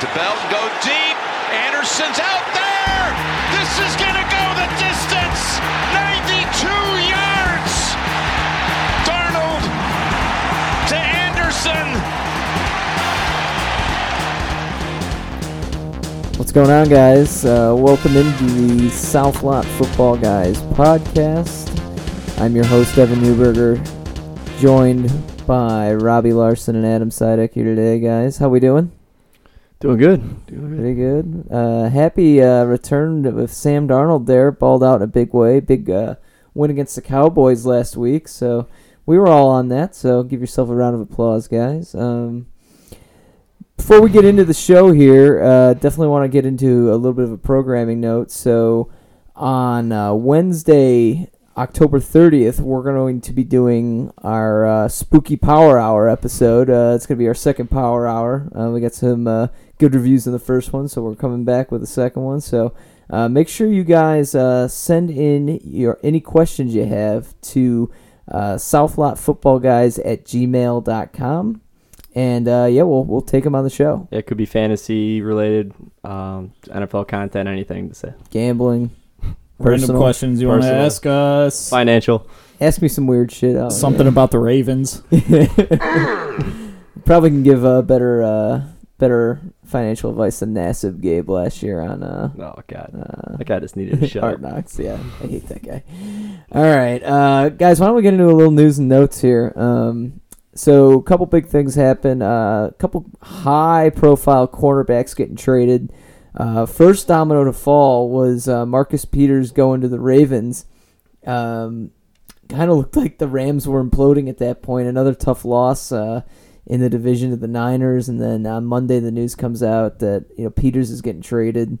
to Belt, go deep. Anderson's out there. This is going to go the distance. 92 yards. Darnold to Anderson. What's going on, guys? Uh, welcome into the South Lot Football Guys podcast. I'm your host, Evan Newberger, joined by Robbie Larson and Adam Sidek here today, guys. How we doing? Doing good. Doing good. Pretty good. Uh, happy uh, return with Sam Darnold there, balled out in a big way. Big uh, win against the Cowboys last week, so we were all on that. So give yourself a round of applause, guys. Um, before we get into the show here, uh, definitely want to get into a little bit of a programming note. So on uh, Wednesday, October 30th, we're going to be doing our uh, Spooky Power Hour episode. Uh, it's going to be our second Power Hour. Uh, we got some uh, good reviews in the first one, so we're coming back with the second one. So uh, make sure you guys uh, send in your any questions you have to uh, southlotfootballguys at gmail.com. And uh, yeah, we'll we'll take them on the show. It could be fantasy related, um, NFL content, anything to say. Gambling, Random Personal. questions you want to ask us? Financial. ask me some weird shit. I'll- Something about the Ravens. Probably can give a better uh, better financial advice than Nassib gave last year on uh, Oh God, uh, that guy just needed a shot. Hard Knocks. Yeah, I hate that guy. All right, uh, guys, why don't we get into a little news and notes here? Um, so, a couple big things happen. Uh, a couple high-profile cornerbacks getting traded. Uh, first domino to fall was uh, Marcus Peters going to the Ravens. Um, kind of looked like the Rams were imploding at that point. Another tough loss uh, in the division to the Niners, and then on Monday the news comes out that you know Peters is getting traded.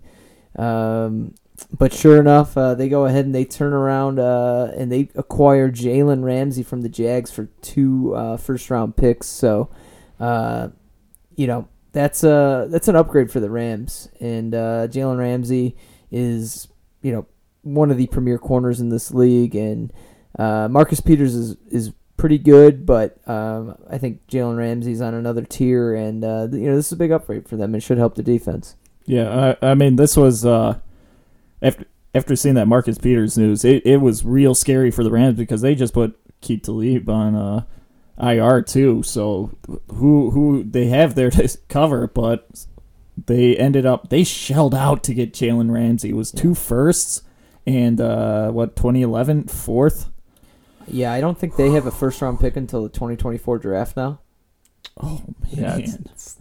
Um, but sure enough, uh, they go ahead and they turn around uh, and they acquire Jalen Ramsey from the Jags for two uh, first round picks. So, uh, you know that's a that's an upgrade for the Rams. And uh, Jalen Ramsey is you know one of the premier corners in this league, and uh, Marcus Peters is is pretty good, but um, I think Jalen Ramsey's on another tier, and uh, you know this is a big upgrade for them. It should help the defense. Yeah, I, I mean, this was uh, after after seeing that Marcus Peters news, it, it was real scary for the Rams because they just put Aqib Talib on uh, IR too. So who who they have there to cover, but they ended up they shelled out to get Jalen Ramsey. It was two firsts and uh, what 2011 fourth. Yeah, I don't think they have a first round pick until the 2024 draft now. Oh Yeah, man, it's, it's,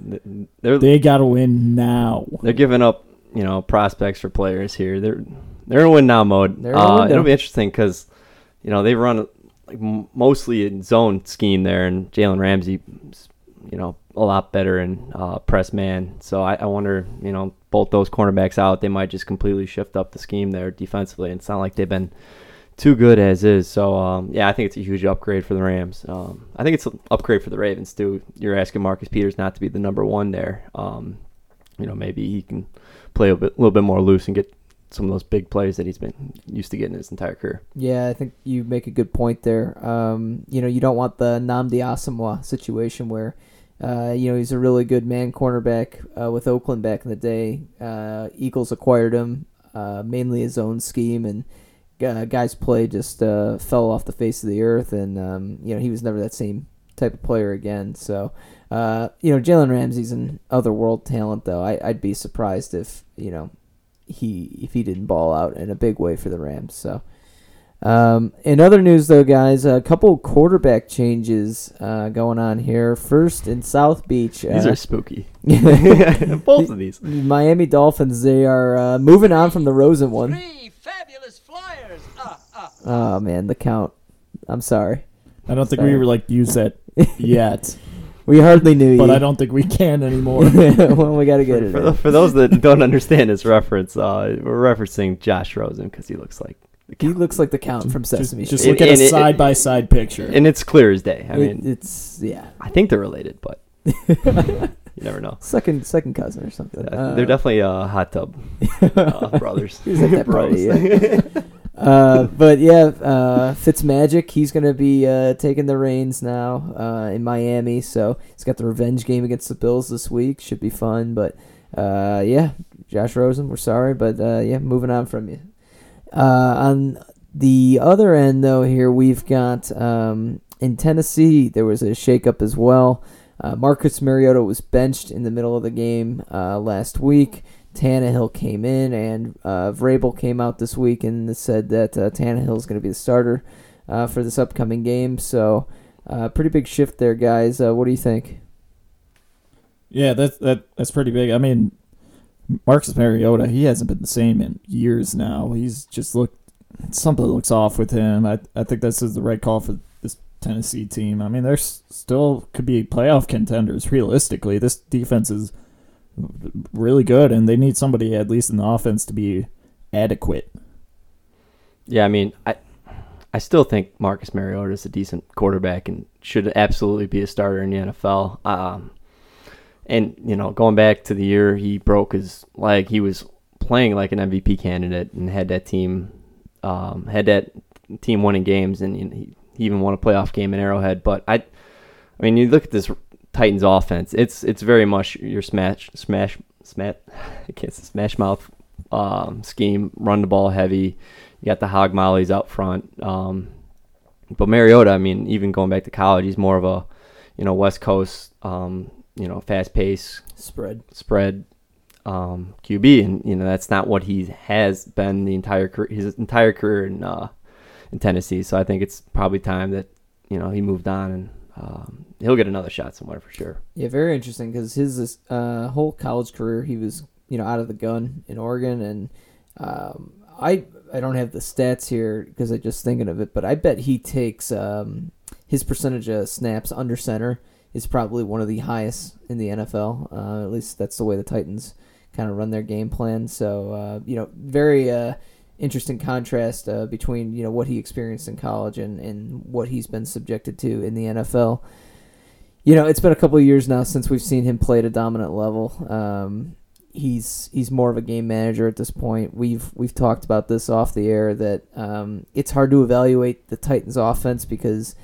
they're they got to win now. they're giving up, you know, prospects for players here. They're they're in win now mode. They're in a Uh, window. it'll be interesting because, you know, they run like m- mostly a zone scheme there, and Jalen Ramsey, you know, a lot better in uh, press man. So I, I wonder, you know, both those cornerbacks out, they might just completely shift up the scheme there defensively. It's not like they've been too good as is. So um, yeah, I think it's a huge upgrade for the Rams. Um, I think it's an upgrade for the Ravens too. You're asking Marcus Peters not to be the number one there. Um, you know, maybe he can play a bit, little bit more loose and get some of those big plays that he's been used to getting his entire career. Yeah, I think you make a good point there. Um, you know, you don't want the Nnamdi Asomugha situation where, uh, you know, he's a really good man cornerback uh, with Oakland back in the day. Uh, Eagles acquired him uh, mainly his own scheme, and uh, guys' play just uh, fell off the face of the earth, and um, you know he was never that same type of player again. So, uh, you know, Jalen Ramsey's an otherworld talent, though. I, I'd be surprised if you know he if he didn't ball out in a big way for the Rams. So. Um, in other news, though, guys, a couple quarterback changes uh, going on here. First in South Beach, These uh, are spooky. Both of these. Miami Dolphins. They are uh, moving on from the Rosen one. Three fabulous flyers. Oh man, the count. I'm sorry. I don't think Sorry. we were like use that yet, We hardly knew but you. I don't think we can anymore. well, we got to get it. For, in. tho- for those that don't understand this reference, uh, we're referencing Josh Rosen because he looks like the He count. looks like the count from just Sesame just Street. look at And a it- side by side picture. and it's clear as day. I It- mean, it's yeah, I think they're related, but you never know. second second cousin or something. Uh, they're definitely uh, hot tub uh, brothers. He was at that party, yeah. Uh, but yeah, uh, Fitzmagic, he's going to be uh, taking the reins now uh, in Miami. So he's got the revenge game against the Bills this week. Should be fun. But uh, yeah, Josh Rosen, we're sorry, but uh, yeah, moving on from you. Uh, on the other end, though, here we've got um, in Tennessee there was a shakeup as well. Marcus Mariota was benched in the middle of the game uh, last week. Tannehill came in, and uh, Vrabel came out this week and said that uh, Tannehill is going to be the starter uh, for this upcoming game. So, uh, pretty big shift there, guys. Uh, what do you think? Yeah, that's that that's pretty big. I mean, Marcus Mariota, he hasn't been the same in years now. He's just looked something looks off with him. I I think this is the right call for this Tennessee team. I mean, they're still could be playoff contenders realistically. This defense is really good, and they need somebody at least in the offense to be adequate. Yeah, I mean, I I still think Marcus Mariota is a decent quarterback and should absolutely be a starter in the NFL. Um, and you know, going back to the year he broke his leg, he was playing like an MVP candidate and had that team um, had that team winning games, and you know, he, he even won a playoff game in Arrowhead. But I, I mean, you look at this Titans offense; it's it's very much your smash smash smash I can't say smash mouth um, scheme, run the ball heavy. You got the hog mollies out front. Um, but Mariota, I mean, even going back to college, he's more of a, you know, West Coast, um, you know, fast pace Spread. spread um, QB, and you know that's not what he has been the entire career, his entire career in uh, in Tennessee. So I think it's probably time that you know he moved on, and um, he'll get another shot somewhere for sure. Yeah, very interesting because his uh, whole college career he was you know out of the gun in Oregon, and um, I I don't have the stats here because I'm just thinking of it, but I bet he takes um, his percentage of snaps under center is probably one of the highest in the NFL. Uh, at least that's the way the Titans kind of run their game plan. So uh, you know, very uh, interesting contrast uh, between you know what he experienced in college and, and what he's been subjected to in the NFL. You know, it's been a couple of years now since we've seen him play at a dominant level. Um, he's he's more of a game manager at this point. We've we've talked about this off the air that um, it's hard to evaluate the Titans' offense because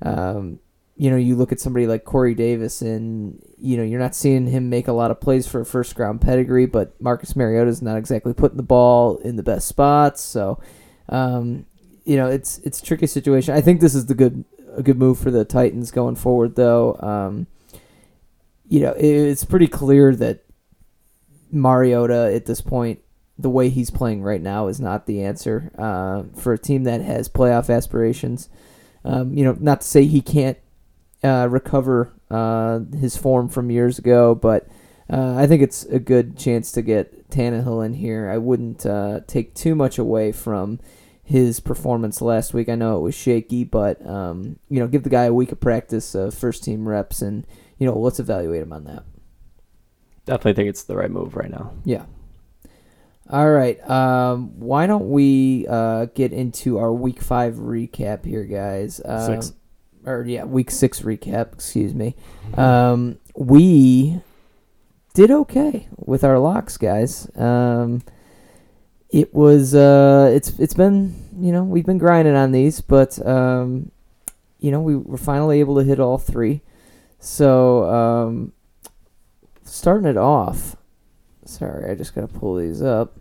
um, you know you look at somebody like Corey Davis and you know you're not seeing him make a lot of plays for a first round pedigree, but Marcus Mariota is not exactly putting the ball in the best spots. So um, you know it's it's a tricky situation. I think this is the good a good move for the Titans going forward, though. Um, you know it, it's pretty clear that Mariota at this point, the way he's playing right now, is not the answer uh, for a team that has playoff aspirations. Um, you know, not to say he can't uh, recover uh, his form from years ago, but uh, I think it's a good chance to get Tannehill in here. I wouldn't uh, take too much away from his performance last week. I know it was shaky, but um, you know, give the guy a week of practice, uh, first team reps, and you know, let's evaluate him on that. Definitely think it's the right move right now. Yeah. All right. Um, why don't we uh, get into our week five recap here, guys? Um, Six. Or yeah, week six recap. Excuse me. Um, we did okay with our locks, guys. Um, it was uh, it's it's been you know we've been grinding on these, but um, you know we were finally able to hit all three. So um, starting it off. Sorry, I just gotta pull these up.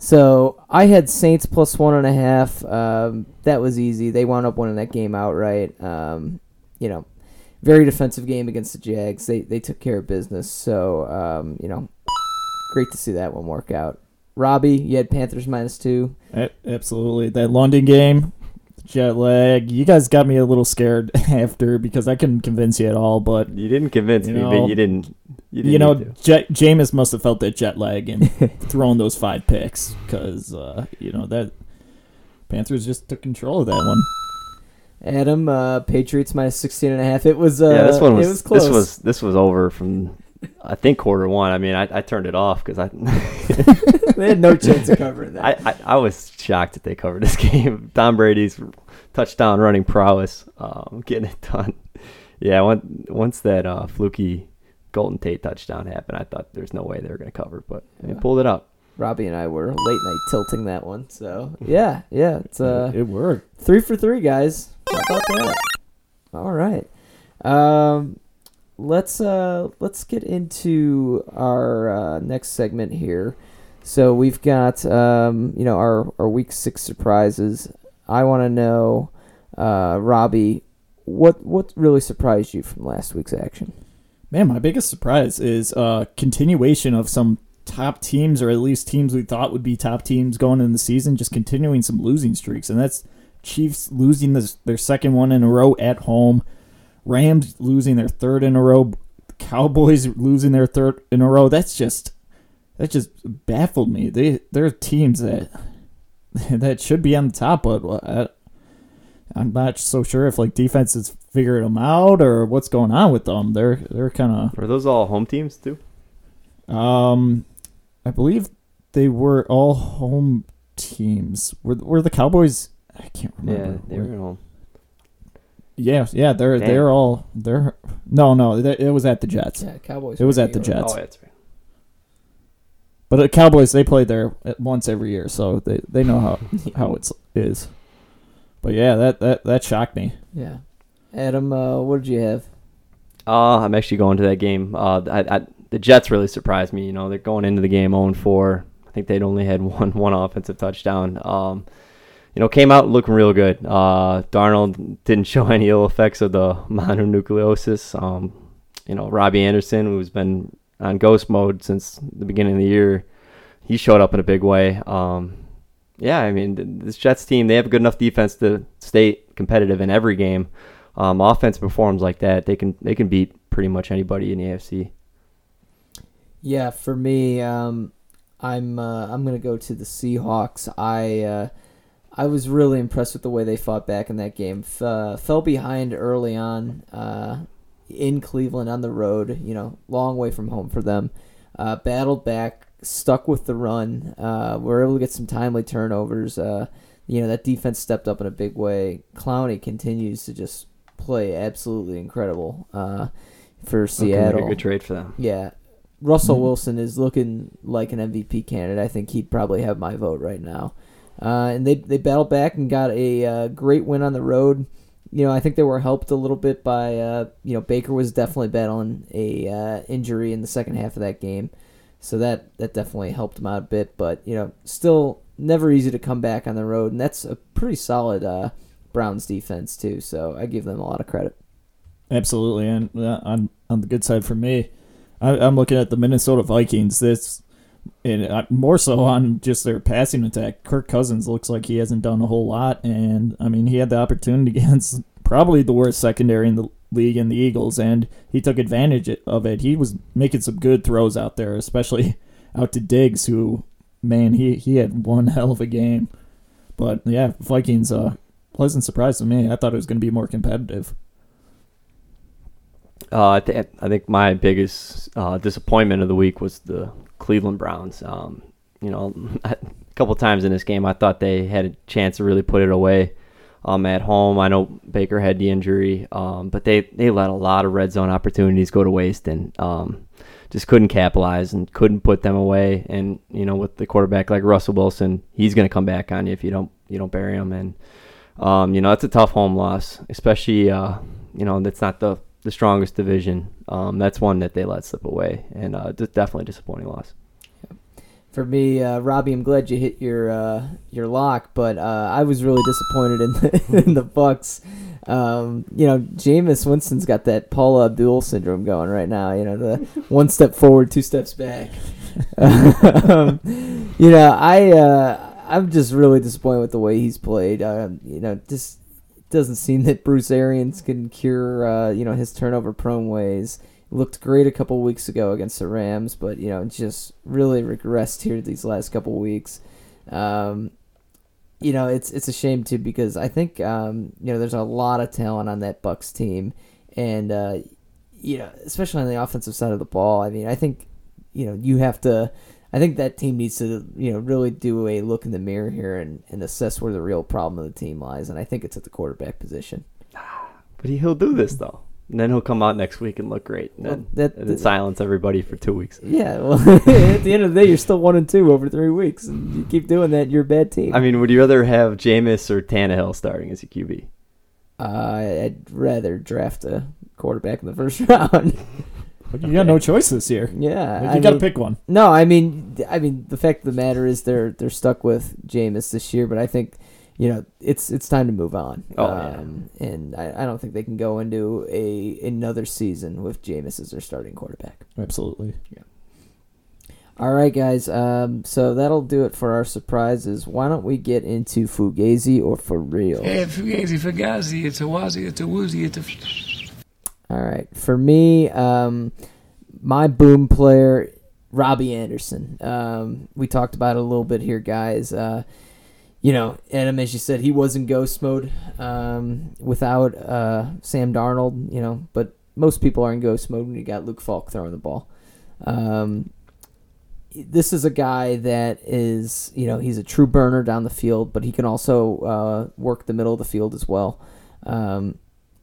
So I had Saints plus one and a half. Um, that was easy. They wound up winning that game outright. Um, you know, very defensive game against the Jags. They they took care of business. So um, you know, great to see that one work out. Robbie, you had Panthers minus two. Absolutely. That London game, jet lag. You guys got me a little scared after because I couldn't convince you at all. But You didn't convince You me, know- but you didn't. You, didn't you know, need. J- Jameis must have felt that jet lag and thrown those five picks because uh, you know that Panthers just took control of that one. Adam, uh, Patriots minus sixteen and a half. It was uh, yeah, this one was, it was close. this was this was over from I think quarter one. I mean, I, I turned it off because I, they had no chance of covering that. I, I I was shocked that they covered this game. Tom Brady's touchdown running prowess, um, getting it done. Yeah, once once that uh, fluky Golden Tate touchdown happened, I thought there's no way they were going to cover, but they pulled it up. Robbie and I were late night tilting that one. So yeah, yeah, it's uh it worked. three for three, guys. How about that? All right. Um, let's uh, let's get into our uh, next segment here. So we've got um, you know our our week six surprises. I want to know, uh, Robbie, what what really surprised you from last week's action? Man, my biggest surprise is uh continuation of some top teams, or at least teams we thought would be top teams going in the season, just continuing some losing streaks, and that's Chiefs losing this, their second one in a row at home, Rams losing their third in a row, Cowboys losing their third in a row. That's just that just baffled me. They they're teams that that should be on the top, but I, I'm not so sure if like defenses figured them out or what's going on with them. They're they're kind of are those all home teams too? um, I believe they were all home teams. Were were the Cowboys? I can't remember. Yeah, they were at home. Yeah, yeah, they're Damn. they're all they're no no they- it was at the Jets. Yeah, Cowboys. It was at the Jets. Oh, that's right. But the Cowboys they play there once every year, so they, they know how how it's is. But yeah, that that that shocked me. Yeah, Adam, uh, what did you have? Uh, I'm actually going to that game. Uh, I, I, the Jets really surprised me. You know, they're going into the game 0-4. I think they'd only had one one offensive touchdown. Um, you know, came out looking real good. Uh, Darnold didn't show any ill effects of the mononucleosis. Um, you know, Robbie Anderson, who's been on ghost mode since the beginning of the year, he showed up in a big way. Um, yeah, I mean, th- this Jets team, they have a good enough defense to stay competitive in every game. Um, offense performs like that, they can they can beat pretty much anybody in the AFC. Yeah, for me, um, I'm uh, I'm gonna go to the Seahawks. I uh, I was really impressed with the way they fought back in that game. F- uh, fell behind early on uh, in Cleveland on the road. You know, long way from home for them. Uh, battled back, stuck with the run. Uh, were able to get some timely turnovers. Uh, you know that defense stepped up in a big way. Clowney continues to just play absolutely incredible uh, for Looking like Seattle. a good trade for them. Yeah. Russell Mhm. Wilson is looking like an MVP candidate. I think he'd probably have my vote right now. Uh, and they they battled back and got a uh, great win on the road. You know, I think they were helped a little bit by uh, you know Baker was definitely battling a uh, injury in the second half of that game, so that that definitely helped him out a bit. But you know, still never easy to come back on the road, and that's a pretty solid uh, Browns defense too. So I give them a lot of credit. Absolutely, and uh, on on the good side for me, I, I'm looking at the Minnesota Vikings. This, and uh, more so on just their passing attack. Kirk Cousins looks like he hasn't done a whole lot, and I mean he had the opportunity against probably the worst secondary in the league in the Eagles, and he took advantage of it. He was making some good throws out there, especially out to Diggs, who man he he had one hell of a game. But yeah, Vikings, uh, pleasant surprise to me. I thought it was going to be more competitive. Uh, I, th- I think my biggest uh, disappointment of the week was the Cleveland Browns. Um, you know, a couple times in this game, I thought they had a chance to really put it away. Um, at home, I know Baker had the injury, um, but they, they let a lot of red zone opportunities go to waste and um, just couldn't capitalize and couldn't put them away. And you know, with the quarterback like Russell Wilson, he's going to come back on you if you don't you don't bury him. And um, you know, it's a tough home loss, especially uh, you know that's not the the strongest division. Um, that's one that they let slip away, and uh, definitely disappointing loss. For me, uh, Robbie, I'm glad you hit your uh, your lock, but uh, I was really disappointed in the, in the Bucs. Um, you know, Jameis Winston's got that Paula Abdul syndrome going right now. You know, the one step forward, two steps back. um, you know, I uh, I'm just really disappointed with the way he's played. Uh, you know, just doesn't seem that Bruce Arians can cure uh, you know his turnover prone ways. Looked great a couple weeks ago against the Rams, but you know just really regressed here these last couple weeks. Um, you know it's it's a shame too because I think um, you know there's a lot of talent on that Bucs team, and uh, you know especially on the offensive side of the ball. I mean I think you know you have to. I think that team needs to you know really do a look in the mirror here and, and assess where the real problem of the team lies, and I think it's at the quarterback position. But he, he'll do this though, and then he'll come out next week and look great, and Well, then, that- and then silence everybody for two weeks. Yeah, well, at the end of the day, you're still one and two over three weeks, and you keep doing that, you're a bad team. I mean, would you rather have Jameis or Tannehill starting as a QB? uh, I'd rather draft a quarterback in the first round. But you got no choice this year. yeah, you got to pick one. No, I mean, I mean, the fact of the matter is they're they're stuck with Jameis this year, but I think you know it's it's time to move on. Oh, yeah. and I, I don't think they can go into a another season with Jameis as their starting quarterback. Absolutely. Yeah. All right, guys. Um, so that'll do it for our surprises. Why don't we get into Fugazi or for real? Hey, Fugazi, Fugazi, it's a wazi, it's a woozy, it's a. All right. For me, um, my boom player, Robbie Anderson. Um, we talked about it a little bit here, guys. Uh, you know, Adam, as you said, he was in ghost mode um, without uh, Sam Darnold. You know, but most people are in ghost mode when you got Luke Falk throwing the ball. Um, this is a guy that is, you know, he's a true burner down the field, but he can also uh, work the middle of the field as well. Um,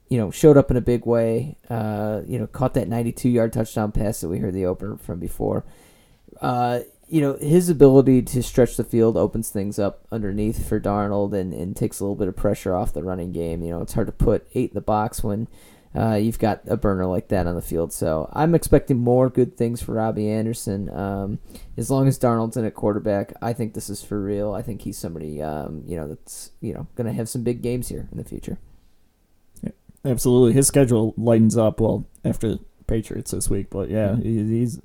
you know, showed up in a big way. Uh, you know, caught that 92 yard touchdown pass that we heard the opener from before. Uh, you know, his ability to stretch the field opens things up underneath for Darnold and, and takes a little bit of pressure off the running game. You know, it's hard to put eight in the box when uh, you've got a burner like that on the field. So I'm expecting more good things for Robbie Anderson. Um, as long as Darnold's in at quarterback, I think this is for real. I think he's somebody, um, you know, that's, you know, going to have some big games here in the future. Absolutely. His schedule lightens up, well, after Patriots this week. But yeah, he, he's.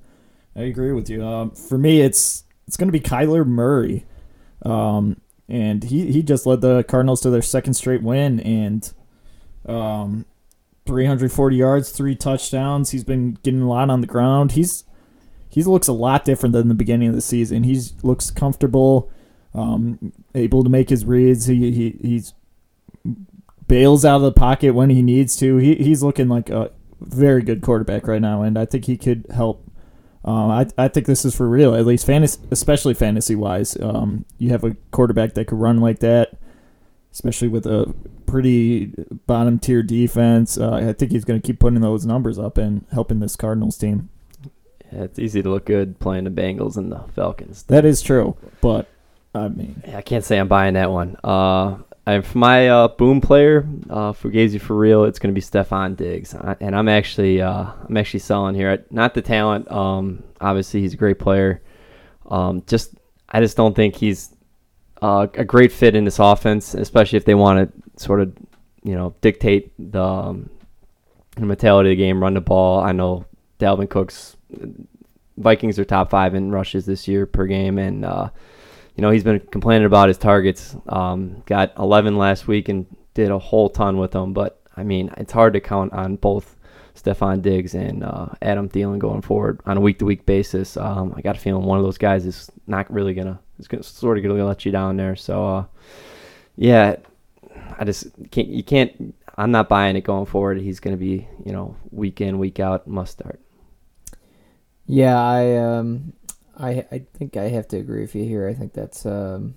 I agree with you. Um, for me, it's it's going to be Kyler Murray. Um, and he, he just led the Cardinals to their second straight win and um, 340 yards, three touchdowns. He's been getting a lot on the ground. He's he looks a lot different than the beginning of the season. He's looks comfortable, um, able to make his reads. He, he he's bails out of the pocket when he needs to. He he's looking like a very good quarterback right now, and I think he could help. Um, I I think this is for real, at least fantasy, especially fantasy wise. Um, you have a quarterback that could run like that, especially with a pretty bottom tier defense. Uh, I think he's going to keep putting those numbers up and helping this Cardinals team. Yeah, it's easy to look good playing the Bengals and the Falcons. That is true, but I mean, I can't say I'm buying that one. Uh, and for my uh, boom player, uh, Fugazi for real, it's going to be Stefon Diggs, I, and I'm actually uh, I'm actually selling here. Not the talent. Um, obviously, he's a great player. Um, just I just don't think he's uh, a great fit in this offense, especially if they want to sort of you know dictate the, um, the mentality of the game, run the ball. I know Dalvin Cook's Vikings are top five in rushes this year per game, and uh, you know he's been complaining about his targets. Um, got 11 last week and did a whole ton with them, but I mean it's hard to count on both Stefon Diggs and uh, Adam Thielen going forward on a week to week basis. Um, I got a feeling one of those guys is not really gonna is gonna sort of gonna let you down there. So uh, yeah, I just can't you can't. I'm not buying it going forward. He's gonna be you know week in week out must start. Yeah, I um, I I think I have to agree with you here. I think that's um,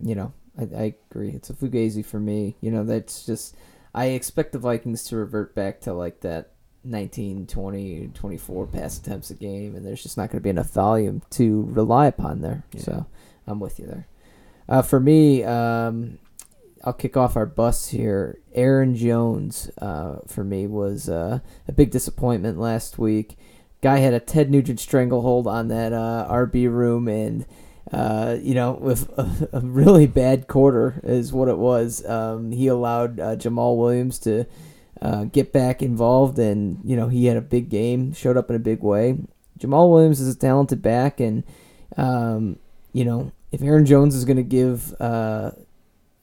you know, I, I agree. It's a fugazi for me. You know, that's just I expect the Vikings to revert back to like that 19, 20, 24 pass attempts a game, and there's just not going to be enough volume to rely upon there. So I'm with you there. Uh, for me, um, I'll kick off our bus here. Aaron Jones, uh, for me, was uh, a big disappointment last week. Guy had a Ted Nugent stranglehold on that uh, RB room, and uh, you know, with a, a really bad quarter is what it was. Um, he allowed uh, Jamaal Williams to uh, get back involved, and you know, he had a big game, showed up in a big way. Jamaal Williams is a talented back, and um, you know, if Aaron Jones is going to give uh,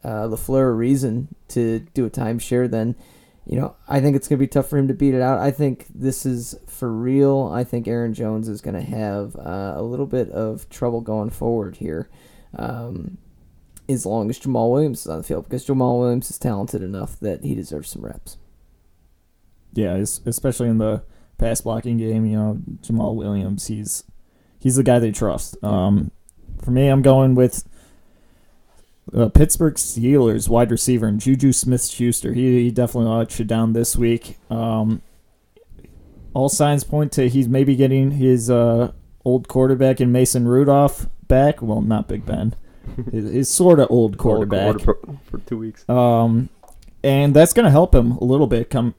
uh, LaFleur a reason to do a timeshare, then you know I think it's going to be tough for him to beat it out. I think this is for real. I think Aaron Jones is going to have uh, a little bit of trouble going forward here, um, as long as Jamaal Williams is on the field, because Jamaal Williams is talented enough that he deserves some reps. yeah, especially in the pass blocking game, you know, Jamaal Williams, he's he's the guy they trust. Um, for me, I'm going with uh, Pittsburgh Steelers wide receiver and Juju Smith Schuster. He, he definitely let you down this week. Um, all signs point to he's maybe getting his uh, old quarterback in Mason Rudolph back. Well, not Big Ben. his, his sort of old quarterback. for, for two weeks. Um, and that's going to help him a little bit come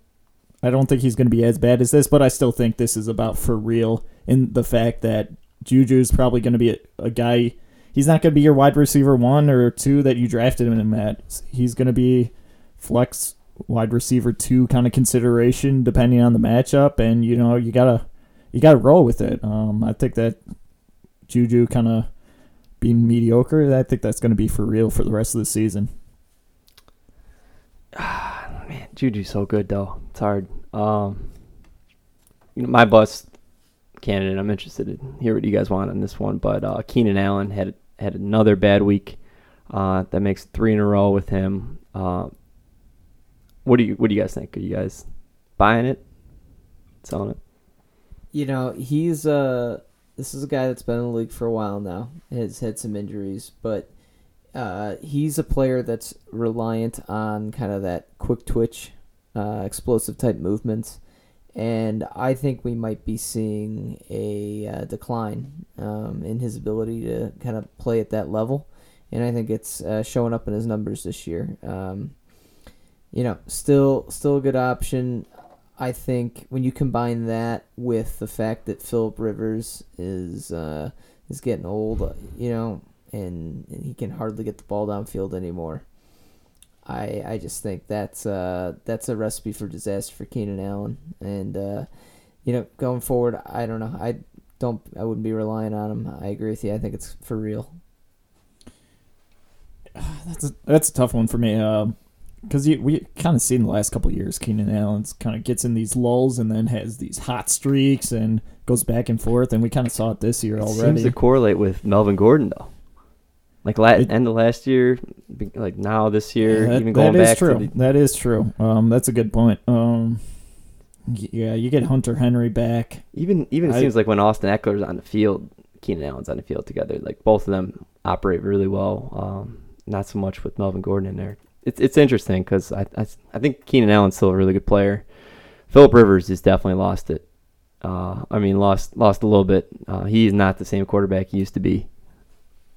I don't think he's going to be as bad as this, but I still think this is about for real in the fact that Juju's probably going to be a, a guy. He's not going to be your wide receiver one or two that you drafted him at. He's going to be flex wide receiver two kind of consideration depending on the matchup, and you know you gotta you gotta roll with it. Um, I think that Juju kind of being mediocre, I think that's going to be for real for the rest of the season. Man, Juju's so good though. It's hard. Um, you know, my bust candidate. I'm interested to hear what you guys want on this one, but uh, Keenan Allen had had another bad week. Uh, that makes three in a row with him. Uh, what do you What do you guys think? Are you guys buying it, selling it? You know, he's uh this is a guy that's been in the league for a while now. Has had some injuries, but uh, he's a player that's reliant on kind of that quick twitch, uh, explosive type movements, and I think we might be seeing a uh, decline um, in his ability to kind of play at that level, and I think it's uh, showing up in his numbers this year. Um, you know, still still a good option. I think when you combine that with the fact that Philip Rivers is uh, is getting old, you know, and, and he can hardly get the ball downfield anymore. I I just think that's uh that's a recipe for disaster for Keenan Allen, and uh, you know going forward, I don't know. I don't I wouldn't be relying on him. I agree with you. I think it's for real. That's a, that's a tough one for me. Um, because we kind of seen the last couple years, Keenan Allen's kind of gets in these lulls and then has these hot streaks and goes back and forth, and we kind of saw it this year It already. seems to correlate with Melvin Gordon though. Like la- It- end of last year, like now this year, Yeah, that- even going that is back true. to the, That is true. Um, that's a good point. Um, yeah, you get Hunter Henry back. even even it I- seems like when Austin Ekeler's on the field, Keenan Allen's on the field together. Like both of them operate really well. Um, not so much with Melvin Gordon in there. It's it's interesting because I, I I think Keenan Allen's still a really good player. Philip Rivers has definitely lost it. Uh, I mean, lost lost a little bit. Uh, he's not the same quarterback he used to be,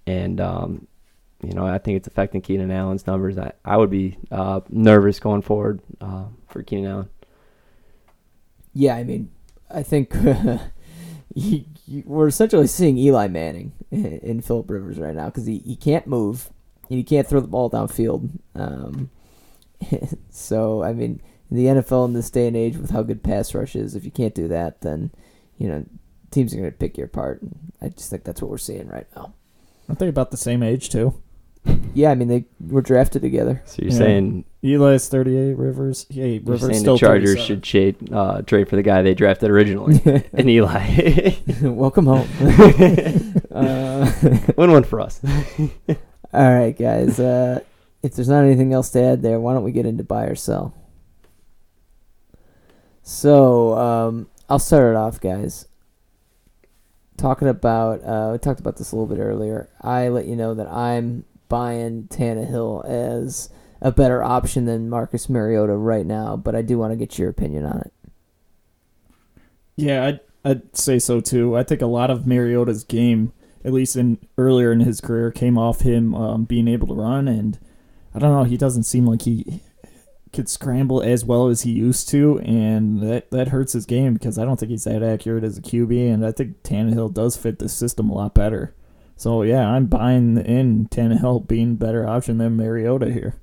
and um, you know I think it's affecting Keenan Allen's numbers. I, I would be uh, nervous going forward uh, for Keenan Allen. Yeah, I mean, I think we're essentially seeing Eli Manning in, Philip Rivers right now because he, he can't move, and he can't throw the ball downfield. Um, so I mean, in the NFL in this day and age, with how good pass rush is, if you can't do that, then you know teams are going to pick you apart. And I just think that's what we're seeing right now. Aren't they about the same age too? Yeah, I mean they were drafted together. So you're Yeah. saying Eli's thirty-eight. Rivers, yeah, You're Rivers saying still the Chargers 37. should trade uh, trade for the guy they drafted originally, and Eli. Welcome home. uh, Win one for us. All right, guys. Uh, if there's not anything else to add there, why don't we get into buy or sell? So um, I'll start it off, guys. Talking about, uh, we talked about this a little bit earlier. I let you know that I'm buying Tannehill as a better option than Marcus Mariota right now, but I do want to get your opinion on it. Yeah, I'd, I'd say so too. I think a lot of Mariota's game, at least in earlier in his career, came off him um, being able to run, and I don't know. He doesn't seem like he could scramble as well as he used to, and that that hurts his game because I don't think he's that accurate as a QB, and I think Tannehill does fit the system a lot better. So yeah, I'm buying in Tannehill being better option than Mariota here.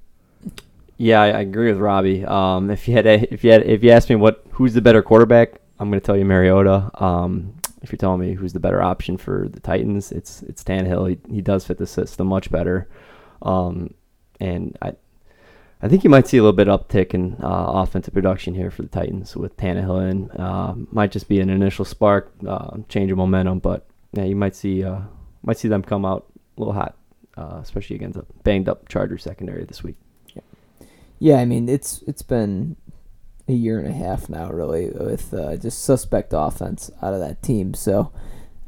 Yeah, I, I agree with Robbie. Um, if you had a, if you had if you asked me what who's the better quarterback, I'm going to tell you Mariota. Um, if you're telling me who's the better option for the Titans, it's it's Tannehill. He he does fit the system much better, um, and I I think you might see a little bit uptick in uh, offensive production here for the Titans with Tannehill in. Uh, might just be an initial spark, uh, change of momentum, but yeah, you might see uh, might see them come out a little hot, uh, especially against a banged up Chargers secondary this week. Yeah, I mean it's it's been a year and a half now, really, with uh, just suspect offense out of that team. So,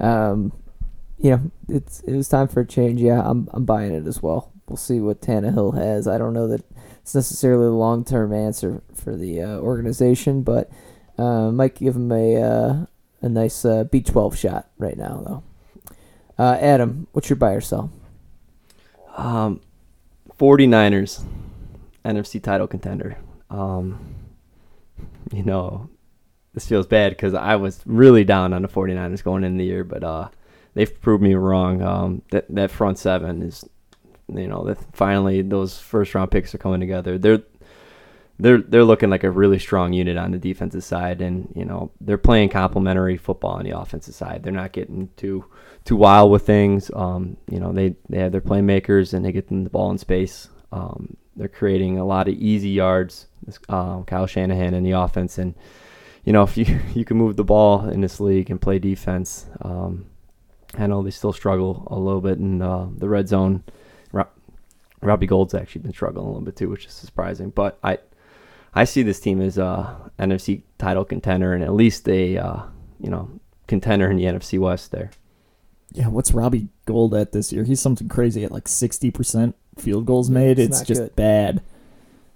um, you know, it's it was time for a change. Yeah, I'm I'm buying it as well. We'll see what Tannehill has. I don't know that it's necessarily the long term answer for the uh, organization, but uh, might give him a uh, a nice uh, B12 shot right now, though. Uh, Adam, what's your buy or sell? Um, 49ers, NFC title contender. Um, you know, this feels bad because I was really down on the 49ers going in the year, but uh, they've proved me wrong. Um, that that front seven is, you know, finally those first round picks are coming together. They're they're they're looking like a really strong unit on the defensive side, and you know they're playing complementary football on the offensive side. They're not getting too too wild with things. Um, you know they they have their playmakers and they get them the ball in space. Um, they're creating a lot of easy yards. Uh, Kyle Shanahan in the offense, and you know if you you can move the ball in this league and play defense. Um, I know they still struggle a little bit in uh, the red zone. Robbie Gould's actually been struggling a little bit too, which is surprising. But I I see this team as a NFC title contender and at least a uh, you know contender in the NFC West there. Yeah, what's Robbie Gould at this year? He's something crazy at like sixty percent field goals made. It's, it's just good. bad.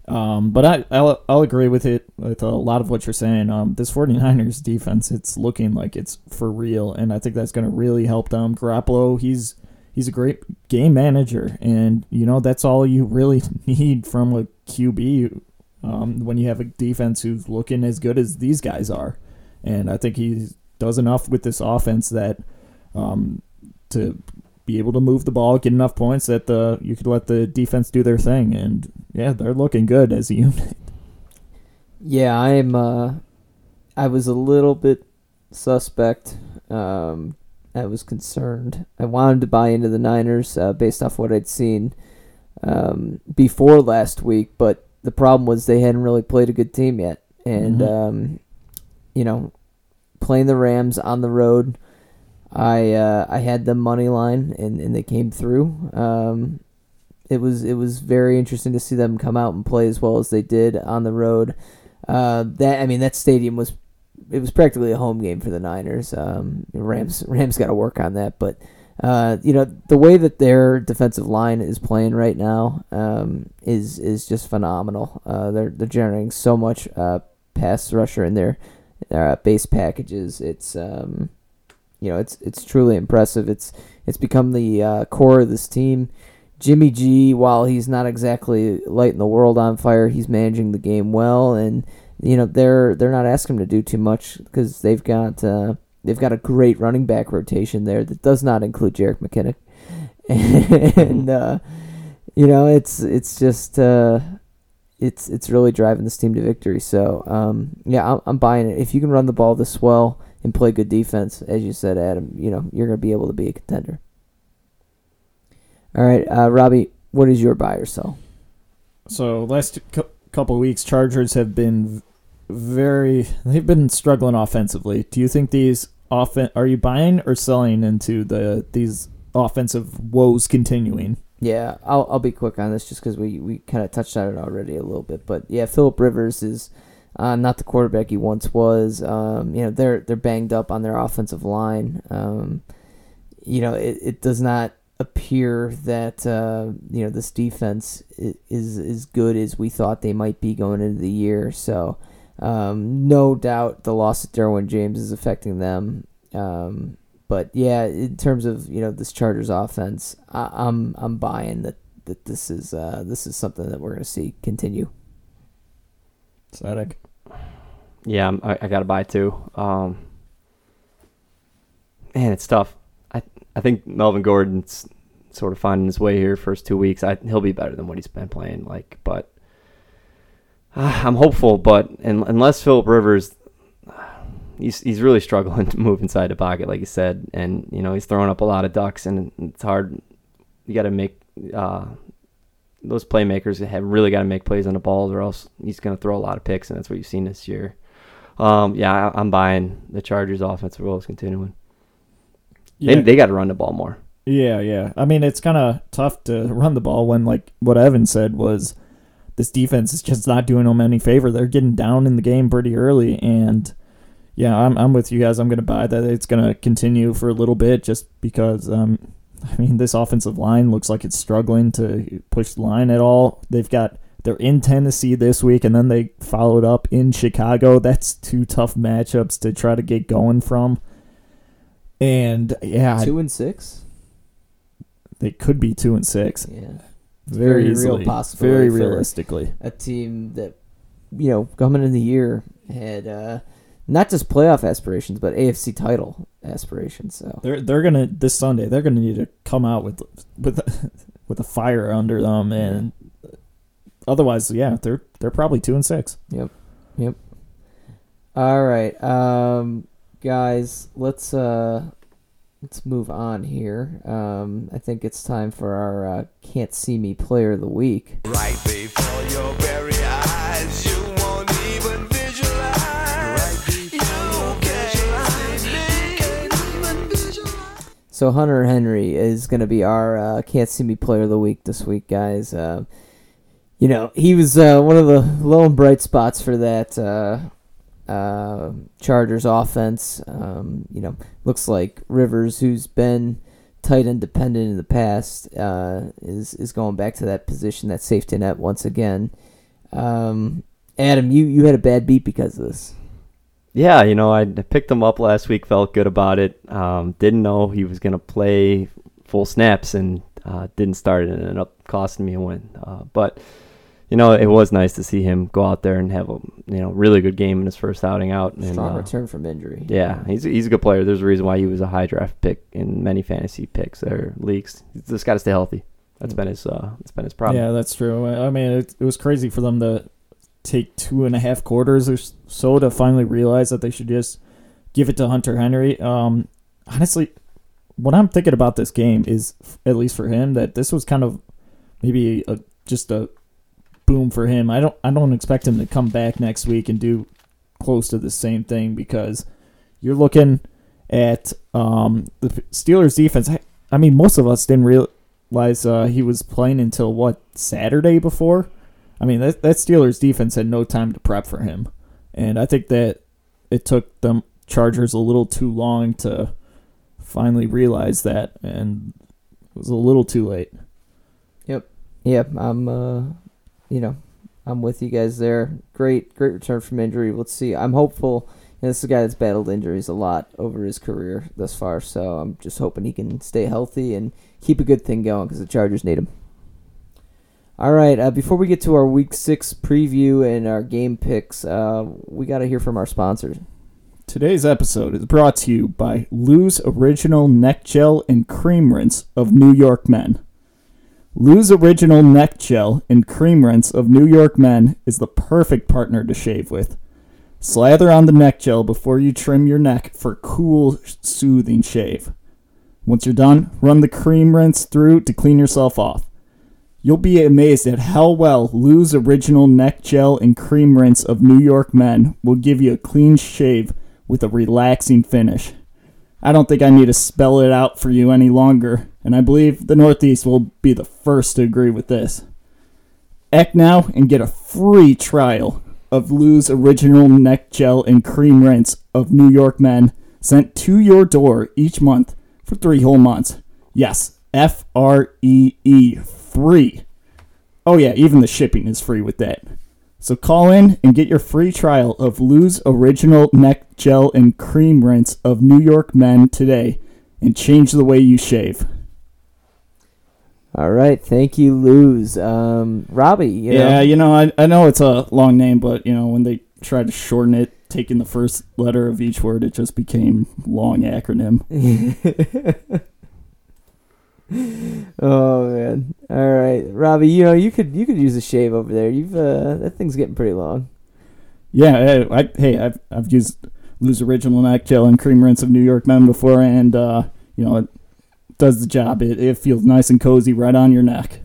Um, but I I'll, I'll agree with it with a lot of what you're saying. Um, this 49ers defense, it's looking like it's for real, and I think that's going to really help them. Garoppolo, he's he's a great game manager, and you know that's all you really need from a QB um, when you have a defense who's looking as good as these guys are. And I think he does enough with this offense that um, to be able to move the ball, get enough points that the you could let the defense do their thing. And yeah, they're looking good as a unit. Yeah, I'm. Uh, I was a little bit suspect. Um, I was concerned. I wanted to buy into the Niners uh, based off what I'd seen um, before last week, but the problem was they hadn't really played a good team yet, and Mhm. um, you know, playing the Rams on the road, I uh, I had the money line, and, and they came through. Um, it was it was very interesting to see them come out and play as well as they did on the road. Uh, that I mean, that stadium was it was practically a home game for the Niners. Um, Rams Rams got to work on that, but uh, you know the way that their defensive line is playing right now um, is is just phenomenal. Uh, they're they're generating so much uh, pass rusher in their, their uh, base packages. It's um, you know it's it's truly impressive. It's it's become the uh, core of this team. Jimmy G, while he's not exactly lighting the world on fire, he's managing the game well, and you know they're they're not asking him to do too much because they've got uh, they've got a great running back rotation there that does not include Jerick McKinnon, and uh, you know it's it's just uh, it's it's really driving this team to victory. So um, yeah, I'm, I'm buying it. If you can run the ball this well and play good defense, as you said, Adam, you know you're going to be able to be a contender. All right, uh, Robbie, what is your buy or sell? So last cou- couple of weeks, Chargers have been very. They've been struggling offensively. Do you think these offen- Are you buying or selling into the these offensive woes continuing? Yeah, I'll I'll be quick on this just because we, we kind of touched on it already a little bit. But yeah, Philip Rivers is uh, not the quarterback he once was. Um, you know they're they're banged up on their offensive line. Um, you know it, it does not appear that uh, you know this defense is as good as we thought they might be going into the year. So um, no doubt the loss of Derwin James is affecting them. Um, but yeah, in terms of you know this Chargers offense, I, I'm I'm buying that, that this is uh, this is something that we're going to see continue. Static. Yeah, I'm- I, I got to buy too. Um, man, it's tough. I I think Melvin Gordon's sort of finding his way here first two weeks. I, he'll be better than what he's been playing. Like, but uh, I'm hopeful. But un unless Philip Rivers, he's he's really struggling to move inside the pocket, like you said, and you know he's throwing up a lot of ducks, and it's hard. You got to make. Uh, those playmakers have really got to make plays on the balls, or else he's going to throw a lot of picks, and that's what you've seen this year. Um, yeah, I, I'm buying the Chargers' offensive role is continuing. Yeah, They, they got to run the ball more. yeah, yeah. I mean, it's kind of tough to run the ball when, like, what Evan said was this defense is just not doing them any favor. They're getting down in the game pretty early, and yeah, I'm I'm with you guys. I'm going to buy that it's going to continue for a little bit, just because. Um, I mean, this offensive line looks like it's struggling to push the line at all. They've got they're in Tennessee this week, and then they followed up in Chicago. That's two tough matchups to try to get going from. And yeah, Two and six. they could be two and six. Yeah, Very, very real easily, possibility very realistically. a team that you know coming in the year had uh, not just playoff aspirations, but AFC title aspirations. So They're they're gonna this Sunday. They're gonna need to come out with with with a fire under them, and otherwise, yeah, they're they're probably two and six. Yep. Yep. All right. Um guys, let's uh let's move on here. Um I think it's time for our uh, can't see me player of the week. Right before your very eyes, you won't even visualize. You can't even visualize. So Hunter Henry is going to be our uh, can't see me player of the week this week, guys. Uh, you know he was uh, one of the lone bright spots for that uh, Chargers offense. Um, you know, looks like Rivers, who's been tight end dependent in the past, uh, is is going back to that position, that safety net once again. Um, Adam, you you had a bad beat because of this. Yeah, you know, I picked him up last week, felt good about it. Um, didn't know he was going to play full snaps and uh, didn't start and it ended up costing me a win. Uh, but, you know, it was nice to see him go out there and have a, you know, really good game in his first outing out. And, Strong uh, return from injury. Yeah, he's, he's a good player. There's a reason why he was a high draft pick in many fantasy picks or leagues. He's just got to stay healthy. That's been his uh, that's been his problem. Yeah, that's true. I I mean, it, it was crazy for them to take two and a half quarters or so to finally realize that they should just give it to Hunter Henry. Um, honestly, what I'm thinking about this game is, at least for him, that this was kind of maybe a, just a boom for him. I don't I don't expect him to come back next week and do close to the same thing because you're looking at um, the Steelers defense. I, I mean, most of us didn't realize uh, he was playing until what Saturday before. I mean, that that Steelers defense had no time to prep for him, and I think that it took the Chargers a little too long to finally realize that, and it was a little too late. Yep, Yep. I'm uh you know, I'm with you guys there. Great great return from injury. Let's see. I'm hopeful and this is a guy that's battled injuries a lot over his career thus far, so I'm just hoping he can stay healthy and keep a good thing going because the Chargers need him. All right, uh, before we get to our Week Six preview and our game picks, uh, we got to hear from our sponsors. Today's episode is brought to you by Lou's Original Neck Gel and Cream Rinse of New York Men. Lou's Original Neck Gel and Cream Rinse of New York Men is the perfect partner to shave with. Slather on the neck gel before you trim your neck for a cool, soothing shave. Once you're done, run the cream rinse through to clean yourself off. You'll be amazed at how well Lou's original neck gel and cream rinse of New York Men will give you a clean shave with a relaxing finish. I don't think I need to spell it out for you any longer, and I believe the Northeast will be the first to agree with this. Act now and get a free trial of Lou's original neck gel and cream rinse of New York Men sent to your door each month for three whole months. Yes, F R E E, free. Oh, yeah, even the shipping is free with that. So call in and get your free trial of Lou's original neck gel and cream rinse of New York Men today and change the way you shave. All right, thank you, Luz. Um, Robbie, you yeah, know, you know, I, I know it's a long name, but, you know, when they tried to shorten it, taking the first letter of each word, it just became long acronym. oh man. All right, Robbie, you know you could you could use a shave over there. You've uh, that thing's getting pretty long. Yeah, I, I, hey, I've, I've used Lou's Original Neck Gel and Cream Rinse of New York Men before, and, uh, you know, it does the job. It, it feels nice and cozy right on your neck.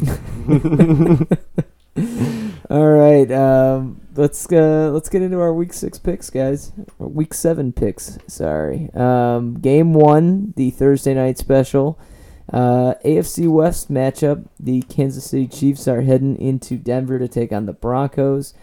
All right, um, let's uh, let's get into our week six picks, guys. Or week seven picks. Sorry. Um, game one, the Thursday night special. Uh, AFC West matchup. The Kansas City Chiefs are heading into Denver to take on the Broncos.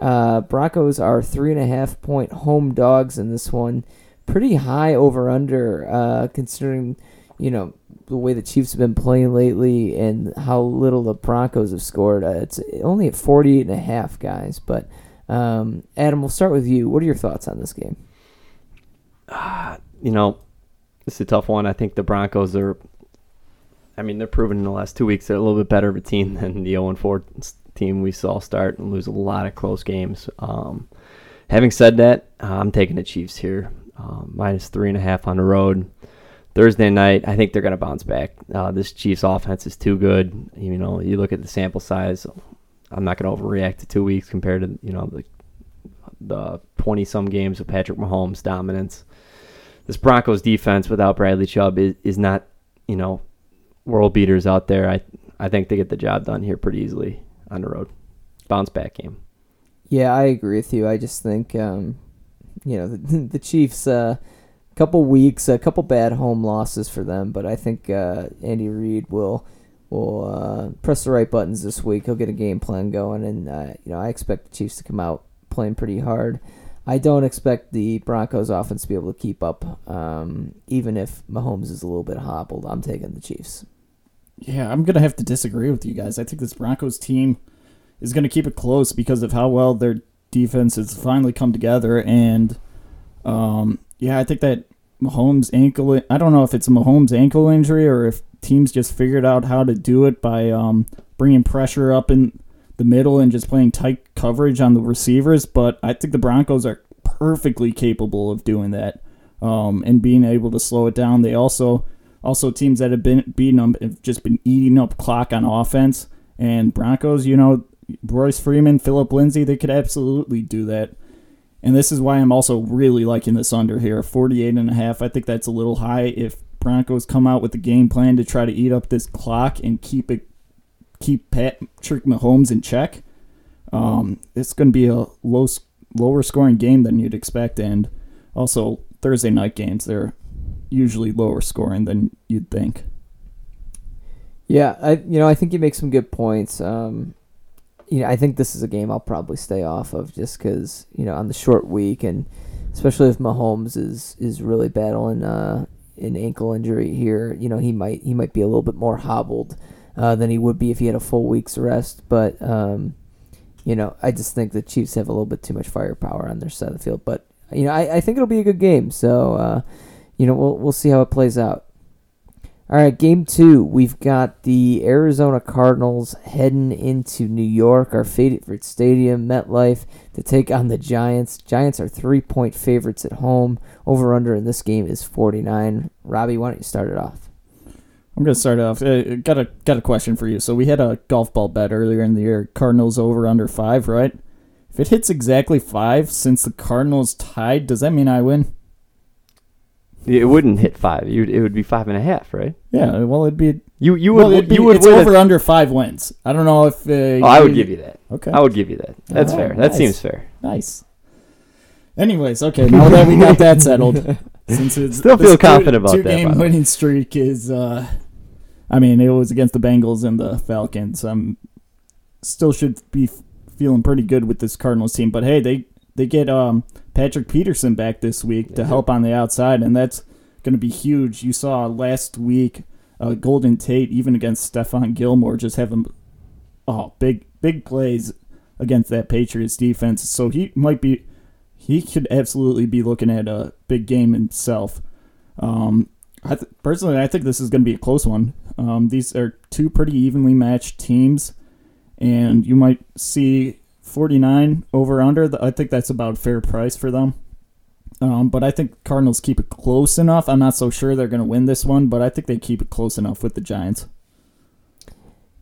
Uh, Broncos are three and a half point home dogs in this one. Pretty high over under, uh, considering you know the way the Chiefs have been playing lately and how little the Broncos have scored. Uh, it's only at 48 and a half, guys. But um, Adam, we'll start with you. What are your thoughts on this game? you know, it's a tough one. I think the Broncos are. I mean, they're proven in the last two weeks they're a little bit better of a team than the 0 4 team we saw start and lose a lot of close games. Um, having said that, uh, I'm taking the Chiefs here, um, minus three and a half on the road. Thursday night, I think they're going to bounce back. Uh, this Chiefs offense is too good. You know, you look at the sample size. I'm not going to overreact to two weeks compared to you know the the 20 some games of Patrick Mahomes' dominance. This Broncos defense without Bradley Chubb is, is not, you know, world beaters out there. I I think they get the job done here pretty easily on the road. Bounce back game. Yeah, I agree with you. I just think, um, you know, the, the Chiefs. Uh, couple weeks, a couple bad home losses for them, but I think uh, Andy Reid will will uh, press the right buttons this week. He'll get a game plan going, and uh, you know I expect the Chiefs to come out playing pretty hard. I don't expect the Broncos offense to be able to keep up, um, even if Mahomes is a little bit hobbled. I'm taking the Chiefs. Yeah, I'm gonna have to disagree with you guys. I think this Broncos team is gonna keep it close because of how well their defense has finally come together, and um, yeah, I think that Mahomes ankle. I don't know if it's a Mahomes ankle injury or if teams just figured out how to do it by um, bringing pressure up in the middle and just playing tight coverage on the receivers. But I think the Broncos are perfectly capable of doing that um, and being able to slow it down. They also also teams that have been beating them have just been eating up clock on offense. And Broncos, you know, Royce Freeman, Phillip Lindsay, they could absolutely do that. And this is why I'm also really liking this under here, 48 and a half. I think that's a little high if Broncos come out with a game plan to try to eat up this clock and keep it keep Patrick Mahomes in check. Um, it's going to be a low lower scoring game than you'd expect and also Thursday night games they're usually lower scoring than you'd think. Yeah, I you know I think you make some good points. Um, you know, I think this is a game I'll probably stay off of just because you know on the short week and especially if Mahomes is is really battling uh, an ankle injury here. You know, he might he might be a little bit more hobbled uh, than he would be if he had a full week's rest. But um, you know, I just think the Chiefs have a little bit too much firepower on their side of the field. But you know, I, I think it'll be a good game. So uh, you know, we'll we'll see how it plays out. All right, game two. We've got the Arizona Cardinals heading into New York, our favorite stadium, MetLife, to take on the Giants. Giants are three point favorites at home. Over under in this game is 49. Robbie, why don't you start it off? I'm gonna start off. Uh, got a got a question for you. So we had a golf ball bet earlier in the year. Cardinals over under five, right? If it hits exactly five, since the Cardinals tied, does that mean I win? It wouldn't hit five. You it would be five and a half, right? Yeah. Well, it'd be. You you well, would it'd be, you would it's win a- over under five wins. I don't know if. Uh, Oh, I would give you that. Okay. I would give you that. That's All right, fair. That nice. seems fair. Nice. Anyways, okay. Now that we got that settled, since it's Still feel confident about two that, by game winning streak is. uh I mean, it was against the Bengals and the Falcons. I'm still should be feeling pretty good with this Cardinals team. But hey, they they get um Patrick Peterson back this week to help on the outside, and that's going to be huge. You saw last week uh, Golden Tate even against Stephon Gilmore just having oh big big plays against that Patriots defense. So he might be he could absolutely be looking at a big game himself. Um, I th- personally, I think this is going to be a close one. Um, these are two pretty evenly matched teams, and you might see 49 over under. I think that's about fair price for them. Um, but I think Cardinals keep it close enough. I'm not so sure they're going to win this one, but I think they keep it close enough with the Giants.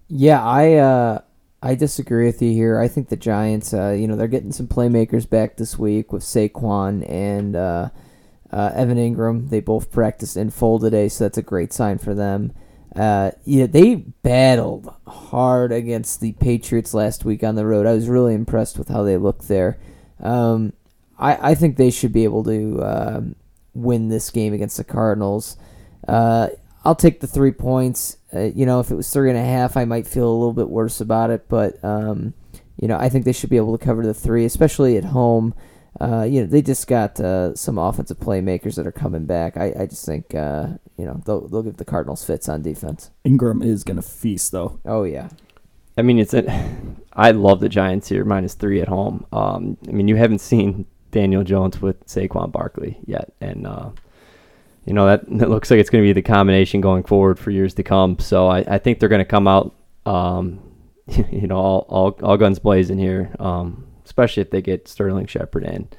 Yeah, I uh, I disagree with you here. I think the Giants, uh, you know, they're getting some playmakers back this week with Saquon and uh, uh, Evan Engram. They both practiced in full today, so that's a great sign for them. Uh, they battled hard against the Patriots last week on the road. I was really impressed with how they looked there. Um, I, I think they should be able to um, win this game against the Cardinals. Uh, I'll take the three points. Uh, you know, if it was three and a half, I might feel a little bit worse about it. But um, you know, I think they should be able to cover the three, especially at home. Uh, you know, they just got uh, some offensive playmakers that are coming back. I, I just think uh, you know they'll they'll give the Cardinals fits on defense. Engram is going to feast, though. Oh yeah, I mean, it's a, I love the Giants here minus three at home. Um, I mean, you haven't seen Daniel Jones with Saquon Barkley yet, and uh, you know that, that looks like it's going to be the combination going forward for years to come. So I, I think they're going to come out, um, you know, all, all all guns blazing here. Um, especially if they get Sterling Shepard and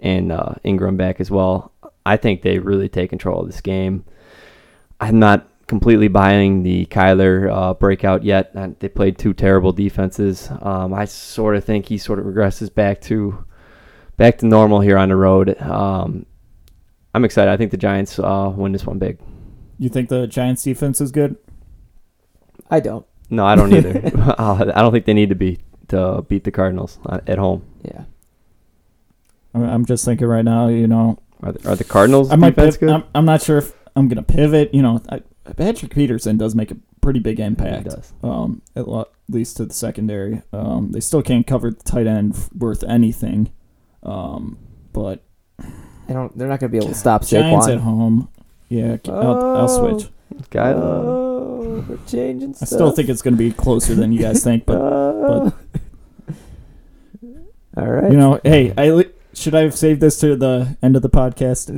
and uh, Engram back as well. I think they really take control of this game. I'm not completely buying the Kyler uh, breakout yet. Uh, They played two terrible defenses. Um, I sort of think he sort of regresses back to back to normal here on the road. Um, I'm excited. I think the Giants uh, win this one big. You think the Giants defense is good? I don't. No, I don't either. Uh, I don't think they need to be to beat the Cardinals at home. Yeah. I'm- I'm just thinking right now. You know, Are the, are the Cardinals I might. defense Piv- I'm, I'm not sure if I'm gonna pivot. You know, I, Patrick Peterson does make a pretty big good? impact. He does. um, at lo- least to the secondary. Um, they still can't cover the tight end f- worth anything. Um, but They don't. They're not going to be able to stop Giants at home, yeah, I'll, I'll switch. Guy, Oh, we're changing I still think it's going to be closer than you guys think, but Uh, all right. you know, hey, I should I have saved this to the end of the podcast?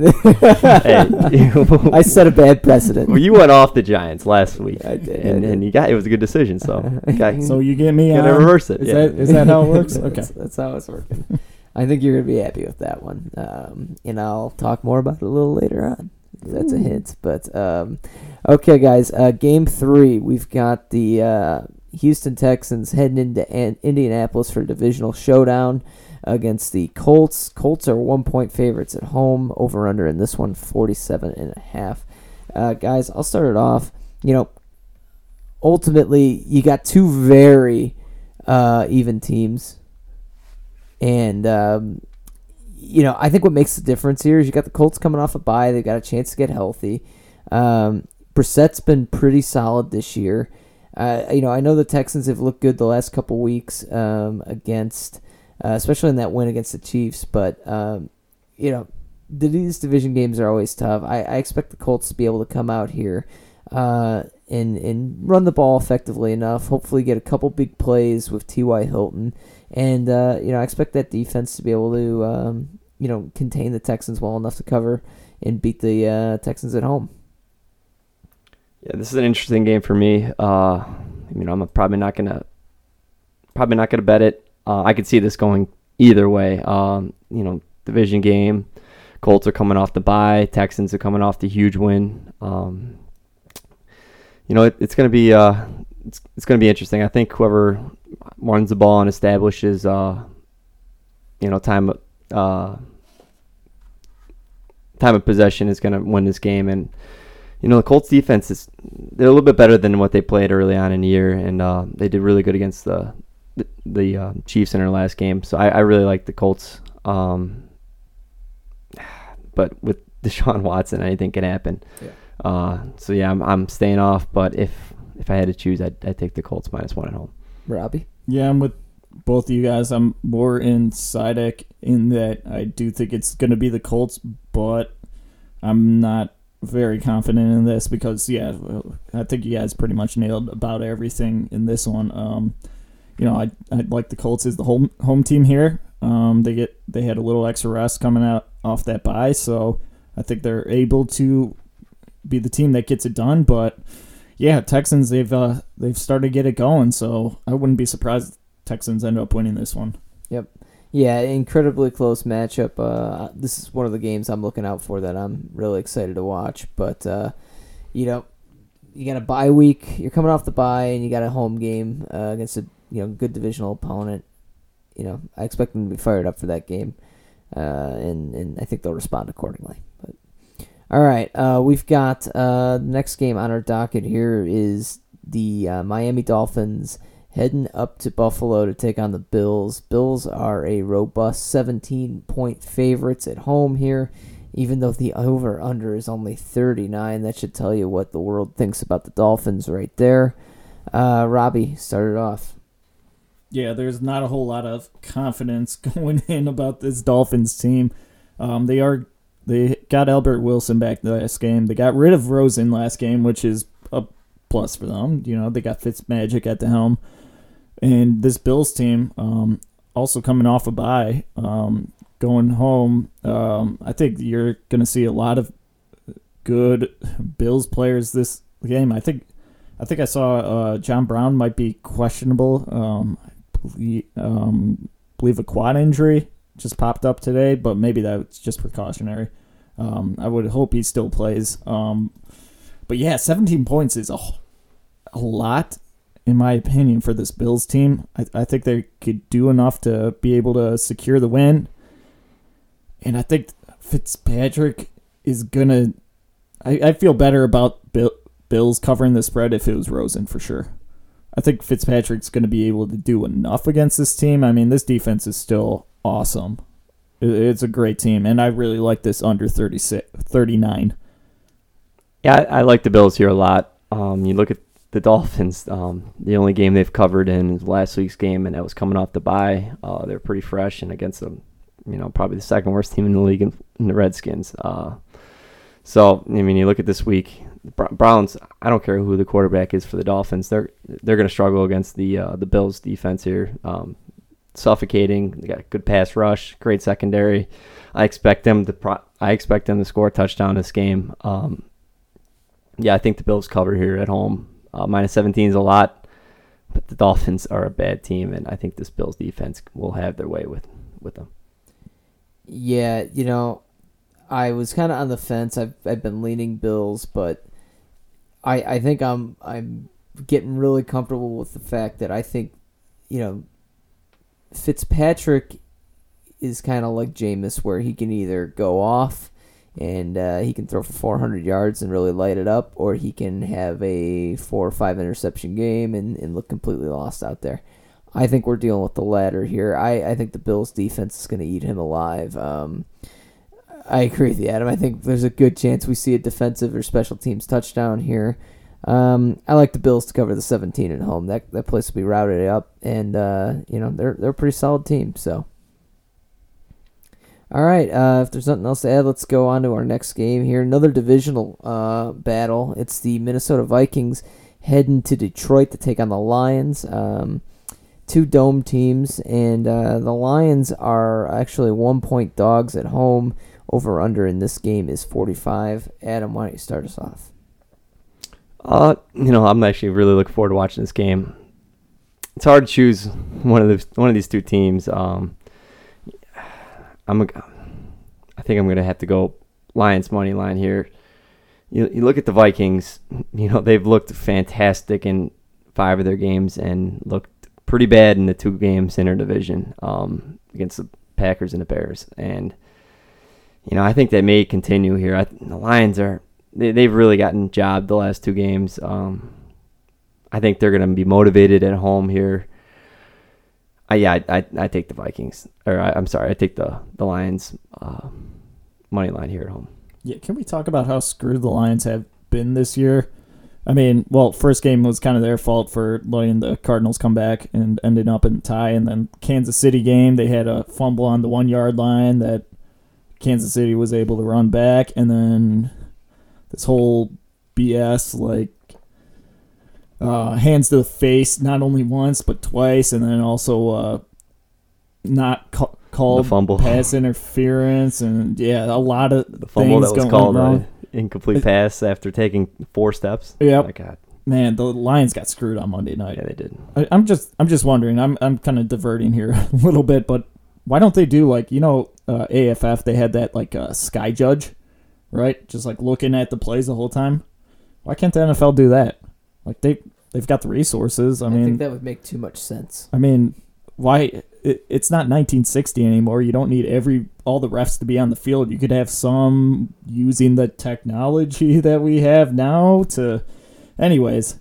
hey, I set a bad precedent. well, you went off the Giants last week, I did, and, and you got it was a good decision. So you got, So you get me you gotta on. reverse it. Is yeah. that is that how it works? Okay. that's, that's how it's working. I think you're gonna be happy with that one, um, and I'll talk more about it a little later on. if That's a hint, but um, okay, guys. Uh, game three, we've got the uh, Houston Texans heading into An- Indianapolis for a divisional showdown against the Colts. Colts are one point favorites at home. Over under in this one, 47 and a half. Uh, guys, I'll start it off. You know, ultimately, you got two very uh, even teams. And, um, you know, I think what makes the difference here is you got the Colts coming off a bye. They've got a chance to get healthy. Um, Brissett's been pretty solid this year. You know, I know the Texans have looked good the last couple weeks um, against, uh, especially in that win against the Chiefs. But um, you know, the- these division games are always tough. I, I expect the Colts to be able to come out here uh, and and run the ball effectively enough. Hopefully, get a couple big plays with T.Y. Hilton, and uh, you know, I expect that defense to be able to um, you know contain the Texans well enough to cover and beat the uh, Texans at home. Yeah, this is an interesting game for me. Uh, you know, I'm probably not gonna probably not gonna bet it. Uh, I could see this going either way. Um, you know, division game. Colts are coming off the bye. Texans are coming off the huge win. Um, you know, it, it's gonna be uh, it's, it's gonna be interesting. I think whoever runs the ball and establishes uh, you know, time uh, time of possession is gonna win this game and you know the Colts defense is they're a little bit better than what they played early on in the year, and uh, they did really good against the the, the uh, Chiefs in their last game. So I, I really like the Colts. Um, but with Deshaun Watson, anything can happen. Yeah. Uh, so yeah, I'm I'm staying off. But if if I had to choose, I'd, I'd take the Colts minus one at home. Robbie, Yeah, I'm with both of you guys. I'm more in Sidek in that I do think it's going to be the Colts, but I'm not very confident in this because, yeah, I think you guys pretty much nailed about everything in this one. Um, you know, I I'd like the Colts as the home home team here. Um, they get they had a little extra rest coming out off that bye, so I think they're able to be the team that gets it done. But yeah, Texans they've uh, they've started to get it going, so I wouldn't be surprised Texans end up winning this one. Yeah, incredibly close matchup. Uh, this is one of the games I'm looking out for that I'm really excited to watch. But uh, you know, you got a bye week. You're coming off the bye, and you got a home game uh, against a you know good divisional opponent. You know, I expect them to be fired up for that game, uh, and and I think they'll respond accordingly. But all right, uh, we've got uh, the next game on our docket here is the Miami Dolphins heading up to Buffalo to take on the Bills. Bills are a robust 17 point favorites at home here. Even though the over under is only 39, that should tell you what the world thinks about the Dolphins right there. Uh, Robbie started off. Yeah, there's not a whole lot of confidence going in about this Dolphins team. Um, they are they got Albert Wilson back the last game. They got rid of Rosen last game, which is a plus for them. You know, they got Fitzmagic at the helm, and this Bills team um, also coming off a bye, um, going home. Um, I think you're going to see a lot of good Bills players this game. I think I think I saw uh, John Brown might be questionable. Um, I believe, um, believe a quad injury just popped up today, but maybe that's just precautionary. Um, I would hope he still plays. Um, but yeah, 17 points is a, a lot, in my opinion, for this Bills team. I, I think they could do enough to be able to secure the win. And I think Fitzpatrick is going to. I feel better about Bill, Bills covering the spread if it was Rosen for sure. I think Fitzpatrick's going to be able to do enough against this team. I mean, this defense is still awesome. It's a great team, and I really like this under 36, 39. Yeah, I, I like the Bills here a lot. Um, you look at the Dolphins. Um, the only game they've covered in is last week's game, and that was coming off the bye. Uh, they're pretty fresh and against them, you know, probably the second worst team in the league in, in the Redskins. Uh, so I mean, you look at this week, Browns. I don't care who the quarterback is for the Dolphins. They're they're going to struggle against the uh, the Bills defense here. Um, suffocating. They got a good pass rush, great secondary. I expect them to pro- I expect them to score a touchdown this game. Um, yeah, I think the Bills cover here at home. Uh, minus 17 is a lot, but the Dolphins are a bad team, and I think this Bills defense will have their way with with them. Yeah, you know, I was kind of on the fence. I've I've been leaning Bills, but I I think I'm I'm getting really comfortable with the fact that I think, you know, Fitzpatrick is kind of like Jameis, where he can either go off and uh, he can throw for 400 yards and really light it up, or he can have a four or five interception game and, and look completely lost out there. I think we're dealing with the latter here. I, I think the Bills' defense is going to eat him alive. Um, I agree with you, Adam. I think there's a good chance we see a defensive or special teams touchdown here. Um, I like the Bills to cover the 17 at home. That that place will be routed up, and uh, you know they're they're a pretty solid team. So, all right. Uh, if there's nothing else to add, let's go on to our next game here. Another divisional uh, battle. It's the Minnesota Vikings heading to Detroit to take on the Lions. Um, two dome teams, and uh, the Lions are actually one point dogs at home. Over under in this game is 45. Adam, why don't you start us off? Uh, you know, I'm actually really looking forward to watching this game. It's hard to choose one of the one of these two teams. Um, I'm, a, I think I'm gonna have to go Lions money line here. You you look at the Vikings. You know they've looked fantastic in five of their games and looked pretty bad in the two games in their division um, against the Packers and the Bears. And you know I think that may continue here. I, the Lions are they, they've really gotten jobbed the last two games. Um, I think they're going to be motivated at home here. I, yeah, I, I, I take the Vikings, or I, I'm sorry, I take the the Lions uh, money line here at home. Yeah, can we talk about how screwed the Lions have been this year? I mean, well, first game was kind of their fault for letting the Cardinals come back and ending up in tie, and then Kansas City game they had a fumble on the one yard line that Kansas City was able to run back, and then this whole BS like uh, hands to the face not only once but twice, and then also uh, not ca- called fumble. pass interference, and yeah, a lot of The fumble things that was called an incomplete pass after taking four steps. Yep. My God, Man, the Lions got screwed on Monday night. yeah, they did. I, I'm just I'm just wondering. I'm I'm kind of diverting here a little bit, but why don't they do like you know uh, AFF? They had that like uh, sky judge, right? Just like looking at the plays the whole time. Why can't the NFL do that? Like they they've got the resources. I I, mean, think that would make too much sense. I mean, why? It, it's not 1960 anymore. You don't need every all the refs to be on the field. You could have some using the technology that we have now to. Anyways,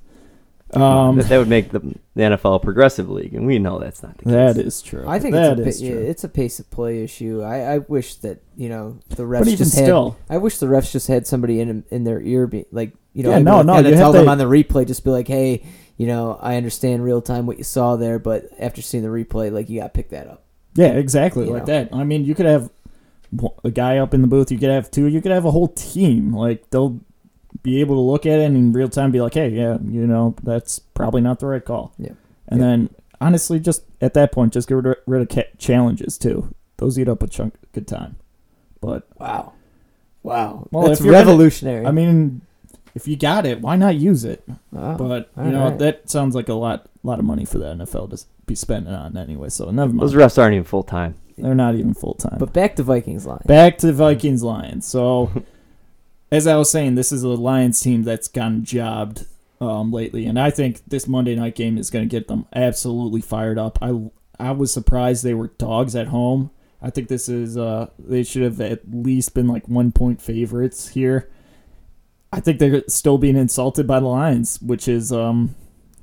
um, that, that would make the, the NFL a progressive league, and we know that's not the case. that is true. I think that it's is a, pa- true. yeah, it's a pace of play issue. I, I wish that you know the refs But even just had. still, I wish the refs just had somebody in in their ear, be, like you know, Yeah, able no, to no, kinda you have tell them to- on the replay, just be like, hey, you know, I understand real time what you saw there, but after seeing the replay, like you got to pick that up. Yeah, exactly You like know. that. I mean, you could have a guy up in the booth. You could have two. You could have a whole team. Like they'll be able to look at it and in real time be like, "Hey, yeah, you know, that's probably not the right call." Yeah. And Yeah. then honestly, just at that point, just get rid, rid of ca- challenges too. Those eat up a chunk of good time. But Wow, wow, Well, that's if you're gonna- revolutionary. I mean, if you got it, why not use it? Wow. But you all know right. that sounds like a lot lot of money for the NFL to be spending on anyway. So never mind. Those refs aren't even full time. They're not even full time. But back to Vikings line. Back to Vikings Lions. So, as I was saying, this is a Lions team that's gotten jobbed um, lately, and I think this Monday night game is going to get them absolutely fired up. I I was surprised they were dogs at home. I think this is uh they should have at least been like one point favorites here. I think they're still being insulted by the Lions, which is um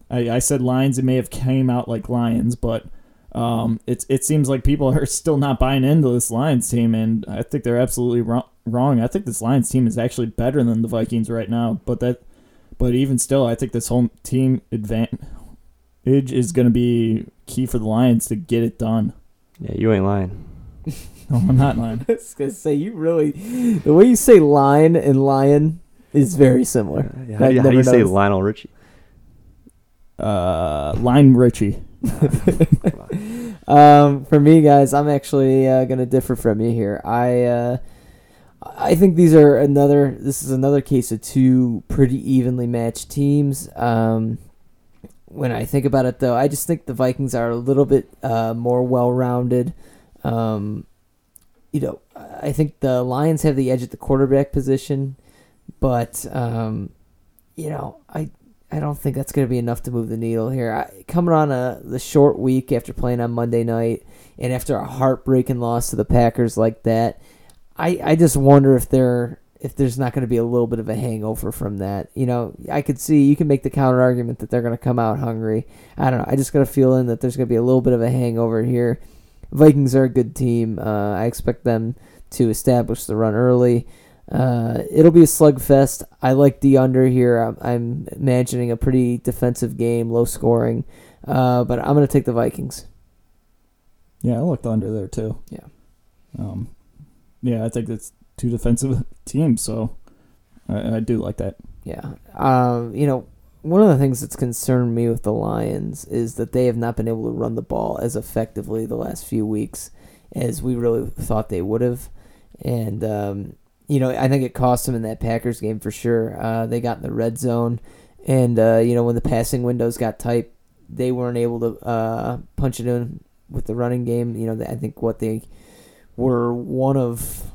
I, I said Lions it may have came out like Lions, but um, it's it seems like people are still not buying into this Lions team, and I think they're absolutely wrong. Wrong. I think this Lions team is actually better than the Vikings right now. But that, but even still, I think this whole team advantage is going to be key for the Lions to get it done. Yeah, you ain't lying. No, I'm not lying. I was gonna say you really the way you say line and lion is very similar. Yeah, how I do you, how do you say noticed. Lionel Richie? Uh, Line Richie. Um, for me, guys, I'm actually uh, gonna differ from you here. I uh, I think these are another. This is another case of two pretty evenly matched teams. Um, when I think about it, though, I just think the Vikings are a little bit uh, more well-rounded. Um, you know, I think the Lions have the edge at the quarterback position, but um, you know, I I don't think that's going to be enough to move the needle here. I, coming on a the short week after playing on Monday night and after a heartbreaking loss to the Packers like that, I I just wonder if there if there's not going to be a little bit of a hangover from that. You know, I could see you can make the counter argument that they're going to come out hungry. I don't know. I just got a feeling that there's going to be a little bit of a hangover here. Vikings are a good team. Uh, I expect them to establish the run early. Uh, it'll be a slugfest. I like the under here. I'm, I'm imagining a pretty defensive game, low scoring. Uh, but I'm going to take the Vikings. Yeah, I looked under there too. Yeah. Um, yeah, I think it's two defensive teams, so I, I do like that. Yeah. Um, you know, one of the things that's concerned me with the Lions is that they have not been able to run the ball as effectively the last few weeks as we really thought they would have. And, um, you know, I think it cost them in that Packers game for sure. Uh, they got in the red zone. And, uh, you know, when the passing windows got tight, they weren't able to uh, punch it in with the running game. You know, I think what they were one of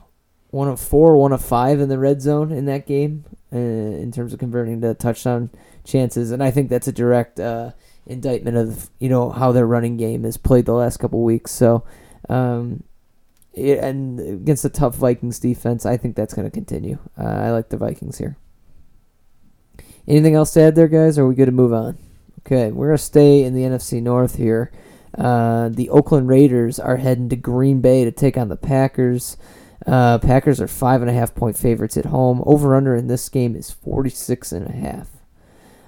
one of four, one of five in the red zone in that game uh, in terms of converting to touchdown chances, and I think that's a direct uh, indictment of you know how their running game has played the last couple weeks. So, um, it, and against a tough Vikings defense, I think that's going to continue. Uh, I like the Vikings here. Anything else to add there, guys? Are we good to move on? Okay, we're gonna stay in the NFC North here. Uh, the Oakland Raiders are heading to Green Bay to take on the Packers. Uh, Packers are five and a half point favorites at home. Over under in this game is forty six and a half.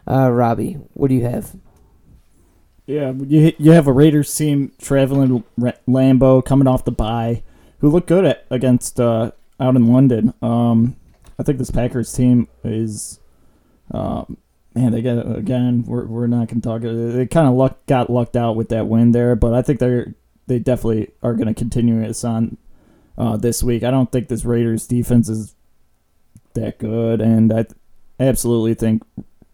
Uh, Robbie, what do you have? Yeah, you you have a Raiders team traveling Lambeau coming off the bye, who look good at against uh, out in London. Um, I think this Packers team is, um, man, they got again. We're we're not gonna talk. It. They kind of luck got lucked out with that win there, but I think they're they definitely are gonna continue this on uh, this week. I don't think this Raiders defense is that good, and I th- absolutely think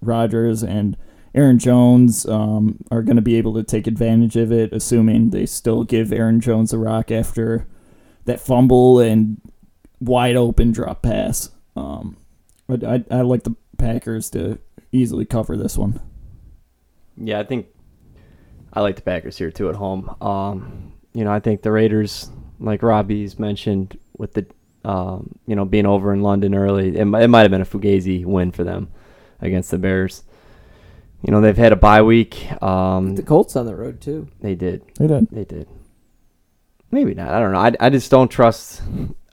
Rodgers and Aaron Jones um, are going to be able to take advantage of it, assuming they still give Aaron Jones a rock after that fumble and wide open drop pass. Um, I, I like the Packers to easily cover this one. Yeah, I think I like the Packers here too at home. Um, you know, I think the Raiders, like Robbie's mentioned, with the um, you know being over in London early, it, it might have been a fugazi win for them against the Bears. You know, they've had a bye week. Um, The Colts on the road too. they did. They did. They did. Maybe not. I don't know. I, I just don't trust.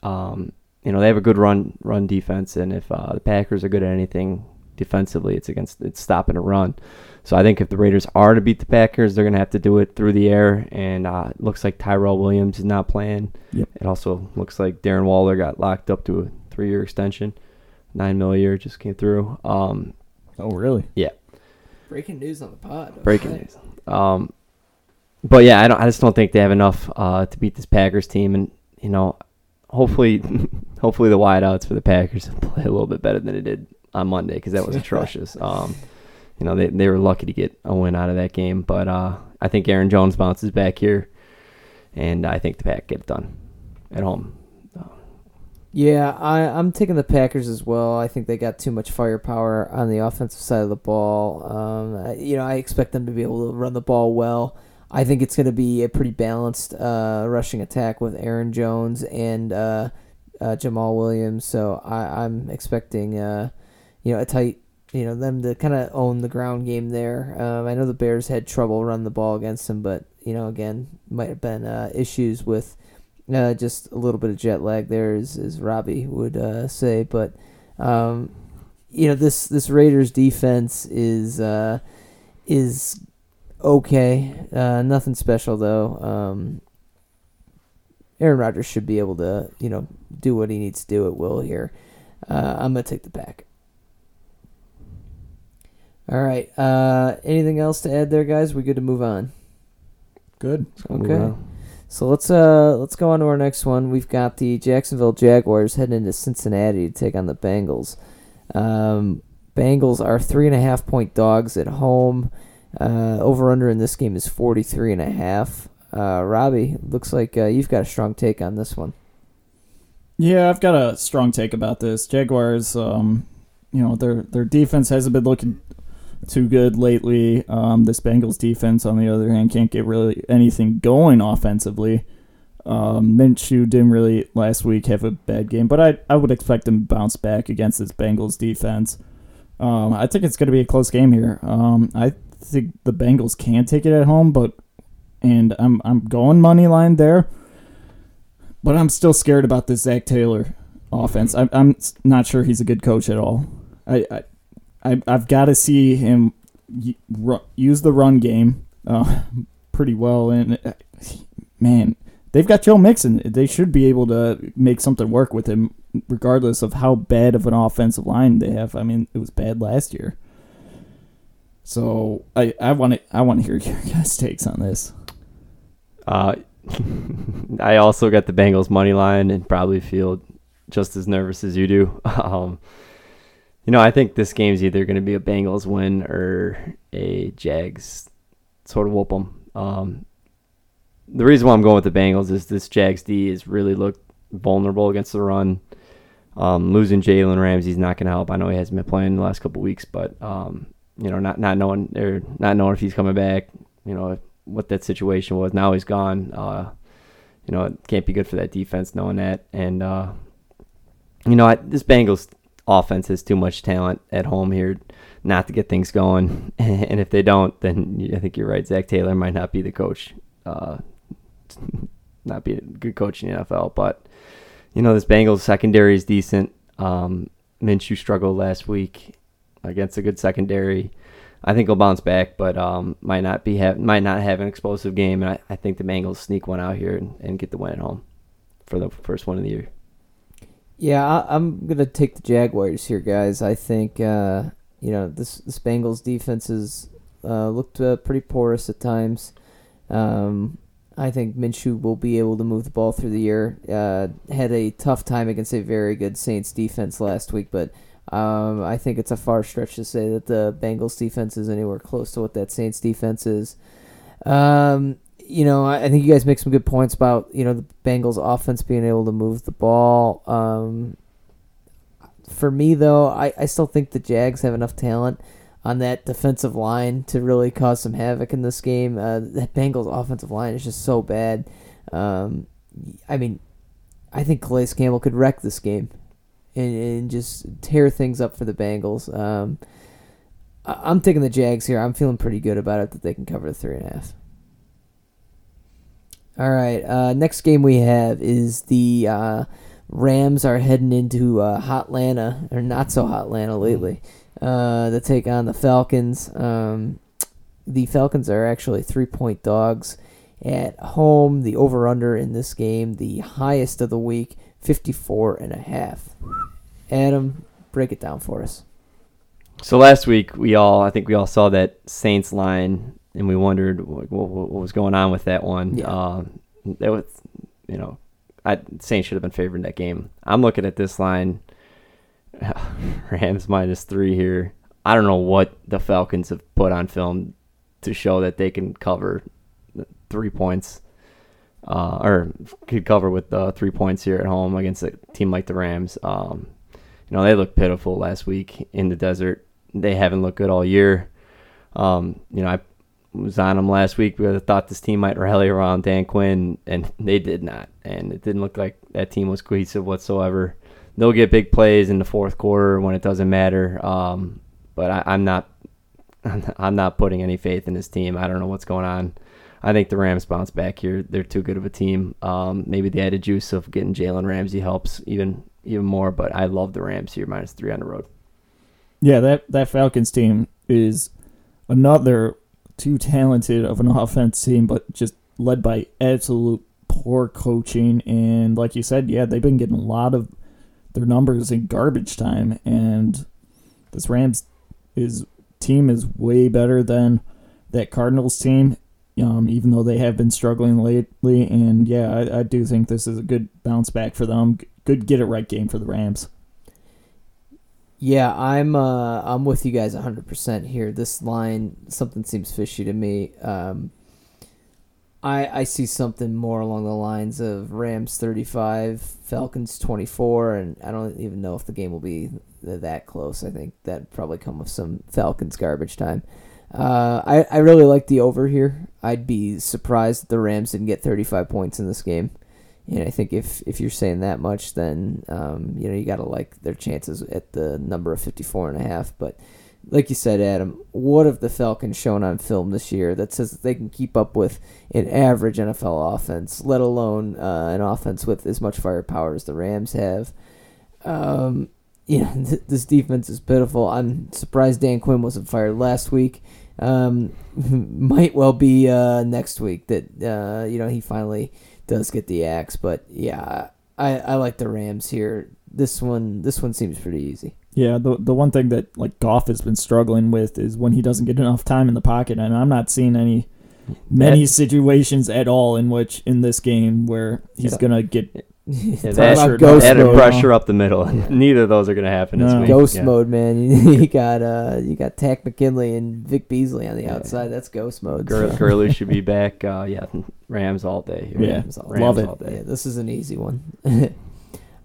Um, you know, they have a good run run defense, and if uh, the Packers are good at anything defensively, it's against it's stopping a run. So I think if the Raiders are to beat the Packers, they're going to have to do it through the air. And uh, it looks like Tyrell Williams is not playing. Yep. It also looks like Darren Waller got locked up to a three year extension, nine mil a year just came through. Um, Oh, really? Yeah. Breaking news on the pod. breaking news. Um, but yeah, I don't. I just don't think they have enough uh, to beat this Packers team, and you know, hopefully, hopefully the wideouts for the Packers play a little bit better than it did on Monday because that was atrocious. Um, you know, they they were lucky to get a win out of that game, but uh, I think Aaron Jones bounces back here, and I think the Pack get it done at home. Yeah, I, I'm taking the Packers as well. I think they got too much firepower on the offensive side of the ball. Um, I- you know, I expect them to be able to run the ball well. I think it's going to be a pretty balanced uh, rushing attack with Aaron Jones and uh, uh, Jamaal Williams. So I, I'm expecting, uh, you know, a tight, you know, them to kind of own the ground game there. Um, I know the Bears had trouble running the ball against them, but you know, again, might have been uh, issues with uh, just a little bit of jet lag there, as, as Robbie would uh, say. But um, you know, this this Raiders defense is uh, is okay. Uh, nothing special though. Um, Aaron Rodgers should be able to you know do what he needs to do at will here. Uh, I'm gonna take the back. All right. Uh, anything else to add there, guys? We good to move on. Good. Move Okay. on. So let's uh let's go on to our next one. We've got the Jacksonville Jaguars heading into Cincinnati to take on the Bengals. Um, Bengals are three and a half point dogs at home. Uh, over under in this game is forty three and a half. Uh, Robbie, looks like uh, you've got a strong take on this one. Yeah, I've got a strong take about this. Jaguars, um, you know, their their defense hasn't been looking too good lately. Um, this Bengals defense, on the other hand, can't get really anything going offensively. Um, Minshew didn't really last week have a bad game, but I I would expect him to bounce back against this Bengals defense. Um, I think it's going to be a close game here. Um, I think the Bengals can take it at home, but and I'm I'm going money line there but I'm still scared about this Zac Taylor offense. I'm I'm not sure he's a good coach at all. I I, I I've got to see him use the run game uh, pretty well, and uh, man, they've got Joe Mixon. They should be able to make something work with him, regardless of how bad of an offensive line they have. I mean, it was bad last year. So I I want to I want to hear your guys' takes on this. Uh, I also got the Bengals money line and probably feel just as nervous as you do. Um, you know, I think this game's either going to be a Bengals win or a Jags sort of whoop them. Um, the reason why I'm going with the Bengals is this Jags D has really looked vulnerable against the run. Um, losing Jalen Ramsey's not going to help. I know he hasn't been playing the last couple weeks, but um, you know, not not knowing or not knowing if he's coming back, you know, what that situation was. Now he's gone. Uh, you know, it can't be good for that defense knowing that. And uh, you know, I, this Bengals offense has too much talent at home here not to get things going. and if they don't, then I think you're right. Zac Taylor might not be the coach. Uh, not be a good coach in the NFL, but you know this Bengals secondary is decent. Um, Minshew struggled last week against a good secondary. I think he'll bounce back, but um, might not be have might not have an explosive game, and I, I think the Bengals sneak one out here and, and get the win at home for the first one of the year. Yeah, I, I'm gonna take the Jaguars here, guys. I think uh, you know this this Bengals defense has uh, looked uh, pretty porous at times. Um, I think Minshew will be able to move the ball through the year. Uh, had a tough time against a very good Saints defense last week, but um, I think it's a far stretch to say that the Bengals defense is anywhere close to what that Saints defense is. Um, you know, I, think you guys make some good points about you know the Bengals offense being able to move the ball. Um, for me though, I, I still think the Jags have enough talent on that defensive line to really cause some havoc in this game. Uh, that Bengals offensive line is just so bad. Um, I mean, I think Calais Campbell could wreck this game and, and just tear things up for the Bengals. Um, I- I'm taking the Jags here. I'm feeling pretty good about it that they can cover the three and a half. All right. Uh, next game we have is the uh, Rams are heading into uh, Hotlanta or not so Hot Hotlanta lately uh, to take on the Falcons. Um, the Falcons are actually three point dogs at home. The over under in this game, the highest of the week, 54 and a half. Adam, break it down for us. So last week we all, I think we all saw that Saints line, and we wondered what, what, what was going on with that one. Yeah. Um, that was, you know, I Saints should have been favored in that game. I'm looking at this line. Rams minus three here. I don't know what the Falcons have put on film to show that they can cover three points, uh, or could cover with uh, three points here at home against a team like the Rams. Um, you know they looked pitiful last week in the desert. They haven't looked good all year. Um, you know I was on them last week. We thought this team might rally around Dan Quinn, and they did not. And it didn't look like that team was cohesive whatsoever. They'll get big plays in the fourth quarter when it doesn't matter. Um, but I, I'm not, I'm not putting any faith in this team. I don't know what's going on. I think the Rams bounce back here. They're too good of a team. Um, maybe the added juice of getting Jalen Ramsey helps even even more. But I love the Rams here minus three on the road. Yeah, that that Falcons team is another too talented of an offense team, but just led by absolute poor coaching. And like you said, yeah, they've been getting a lot of their numbers in garbage time. And this Rams is team is way better than that Cardinals team. Um, even though they have been struggling lately, and yeah, I, I do think this is a good bounce back for them. Good get it right game for the Rams. Yeah, I'm uh, I'm with you guys 100% here. This line, something seems fishy to me. Um, I I see something more along the lines of Rams 35, Falcons 24, and I don't even know if the game will be that close. I think that probably come with some Falcons garbage time. Uh, I I really like the over here. I'd be surprised the Rams didn't get 35 points in this game. And I think if, if you're saying that much, then um, you know you got to like their chances at the number of 54 and a half. But like you said, Adam, what have the Falcons shown on film this year that says that they can keep up with an average NFL offense, let alone uh, an offense with as much firepower as the Rams have? Um, you know, th- this defense is pitiful. I'm surprised Dan Quinn wasn't fired last week. Um, might well be uh, next week that uh, you know he finally does get the axe. But yeah, I, I like the Rams here. This one this one seems pretty easy. Yeah, the the one thing that like Goff has been struggling with is when he doesn't get enough time in the pocket, and I'm not seeing any many That- situations at all in which in this game where he's Yeah. gonna get Yeah, that- about ghost Added mode. pressure up the middle. Neither of those are going to happen this No. week. Ghost Yeah. mode, man. You got uh, you got Takk McKinley and Vic Beasley on the Yeah. outside. That's ghost mode. Gur- so- Gurley should be back. Uh, yeah, Rams all day. Yeah, Rams all- love it. all day. Yeah, this is an easy one.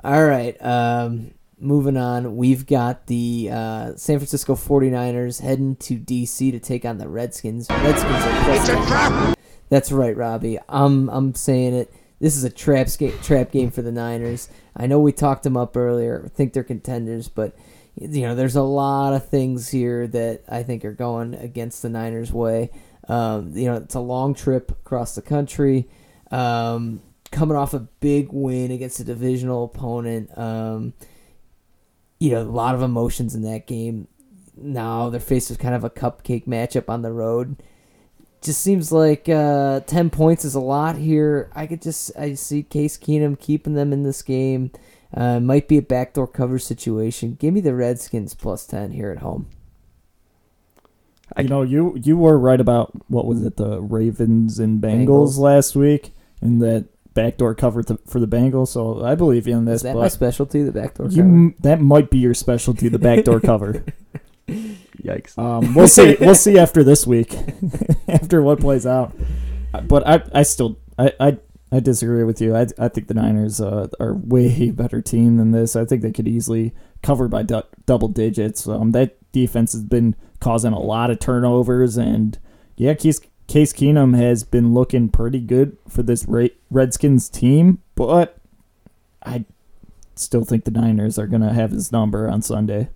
All right. Um, moving on. We've got the uh, San Francisco 49ers heading to D.C. to take on the Redskins. Redskins are plus 10. That's right, Robbie. I'm I'm saying it. This is a trap sca- trap game for the Niners. I know we talked them up earlier. I think they're contenders, but you know there's a lot of things here that I think are going against the Niners' way. Um, you know, it's a long trip across the country. Um, coming off a big win against a divisional opponent. Um, you know, a lot of emotions in that game. Now they're faced with kind of a cupcake matchup on the road. Just seems like uh, ten points is a lot here. I could just I see Case Keenum keeping them in this game. Uh, might be a backdoor cover situation. Give me the Redskins plus ten here at home. I- you know you you were right about what was it the Ravens and Bengals, Bengals. last week and that backdoor cover th- for the Bengals. So I believe you in this. Is that my specialty? The backdoor you cover. m- that might be your specialty, the backdoor cover. Yikes. Um, we'll see. We'll see after this week, after what plays out. But I, I still, I, I, I disagree with you. I, I think the Niners uh, are way better team than this. I think they could easily cover by du- double digits. Um, that defense has been causing a lot of turnovers, and yeah, Case Case Keenum has been looking pretty good for this Redskins team, but I still think the Niners are gonna have his number on Sunday.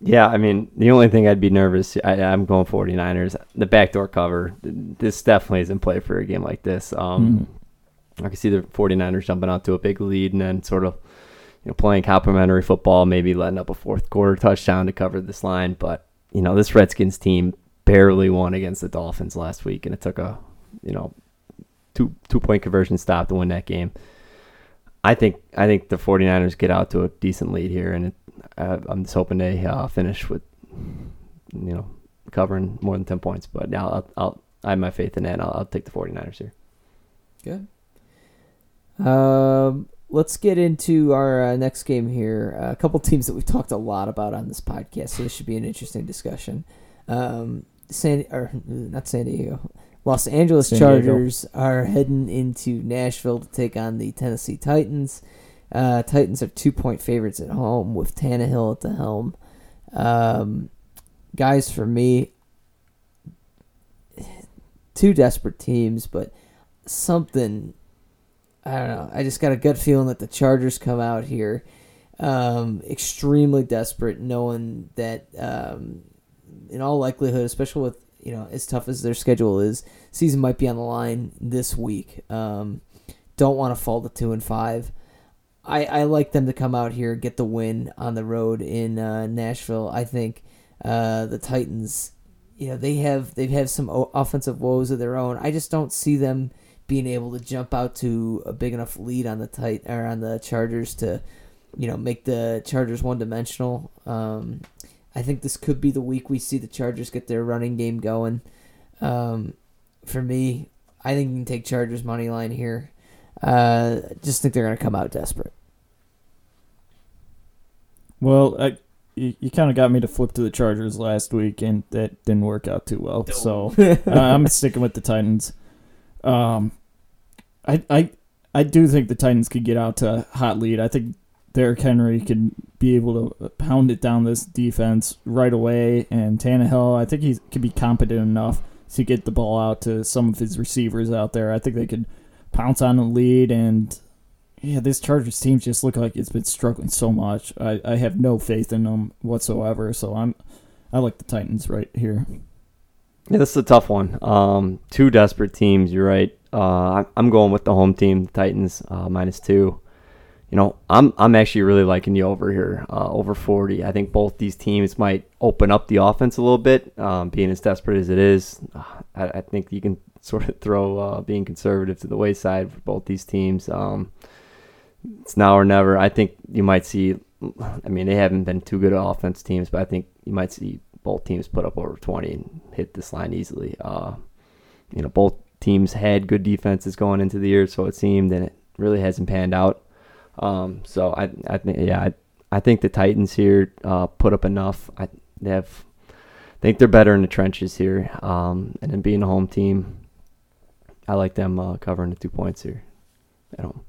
Yeah, I mean, the only thing I'd be nervous, I, I'm going 49ers. The backdoor cover, this definitely isn't play for a game like this. Um, I can see the 49ers jumping out to a big lead and then sort of you know, playing complementary football, maybe letting up a fourth quarter touchdown to cover this line. But, you know, this Redskins team barely won against the Dolphins last week, and it took a, you know, two two point conversion stop to win that game. I think I think the 49ers get out to a decent lead here, and it, uh, I'm just hoping they uh, finish with, you know, covering more than 10 points. But now I'll, I'll I have my faith in that. I'll, I'll take the 49ers here. Good. Um, let's get into our uh, next game here. Uh, a couple teams that we've talked a lot about on this podcast, so this should be an interesting discussion. Um, San or not San Diego, Los Angeles San Diego. Chargers are heading into Nashville to take on the Tennessee Titans. Uh, Titans are two point favorites at home with Tannehill at the helm. Um, guys, for me, two desperate teams, but something I don't know. I just got a gut feeling that the Chargers come out here um, extremely desperate, knowing that um, in all likelihood, especially with you know as tough as their schedule is, season might be on the line this week. Um, don't want to fall to two and five. I, I like them to come out here get the win on the road in uh, Nashville. I think uh, the Titans, you know, they have they have some o- offensive woes of their own. I just don't see them being able to jump out to a big enough lead on the tight or on the Chargers to, you know, make the Chargers one dimensional. Um, I think this could be the week we see the Chargers get their running game going. Um, for me, I think you can take Chargers money line here. Uh, just think they're going to come out desperate. Well, I, you, you kind of got me to flip to the Chargers last week, and that didn't work out too well. So uh, I'm sticking with the Titans. Um, I I I do think the Titans could get out to a hot lead. I think Derrick Henry could be able to pound it down this defense right away, and Tannehill, I think he could be competent enough to get the ball out to some of his receivers out there. I think they could pounce on the lead and yeah, this Chargers team just look like it's been struggling so much. I, I have no faith in them whatsoever. So I'm I like the Titans right here. Yeah, this is a tough one. Um, two desperate teams. You're right. Uh, I'm going with the home team, the Titans, uh, minus two. You know, I'm I'm actually really liking the over here, uh, over 40. I think both these teams might open up the offense a little bit, um, being as desperate as it is. I, I think you can sort of throw uh, being conservative to the wayside for both these teams. Um, it's now or never. I think you might see. I mean, they haven't been too good at offense teams, but I think you might see both teams put up over 20 and hit this line easily. Uh, you know, both teams had good defenses going into the year, so it seemed, and it really hasn't panned out. Um, so I, I think, yeah, I, I think the Titans here uh, put up enough. I they have, I think they're better in the trenches here, um, and then being a home team, I like them uh, covering the two points here at home.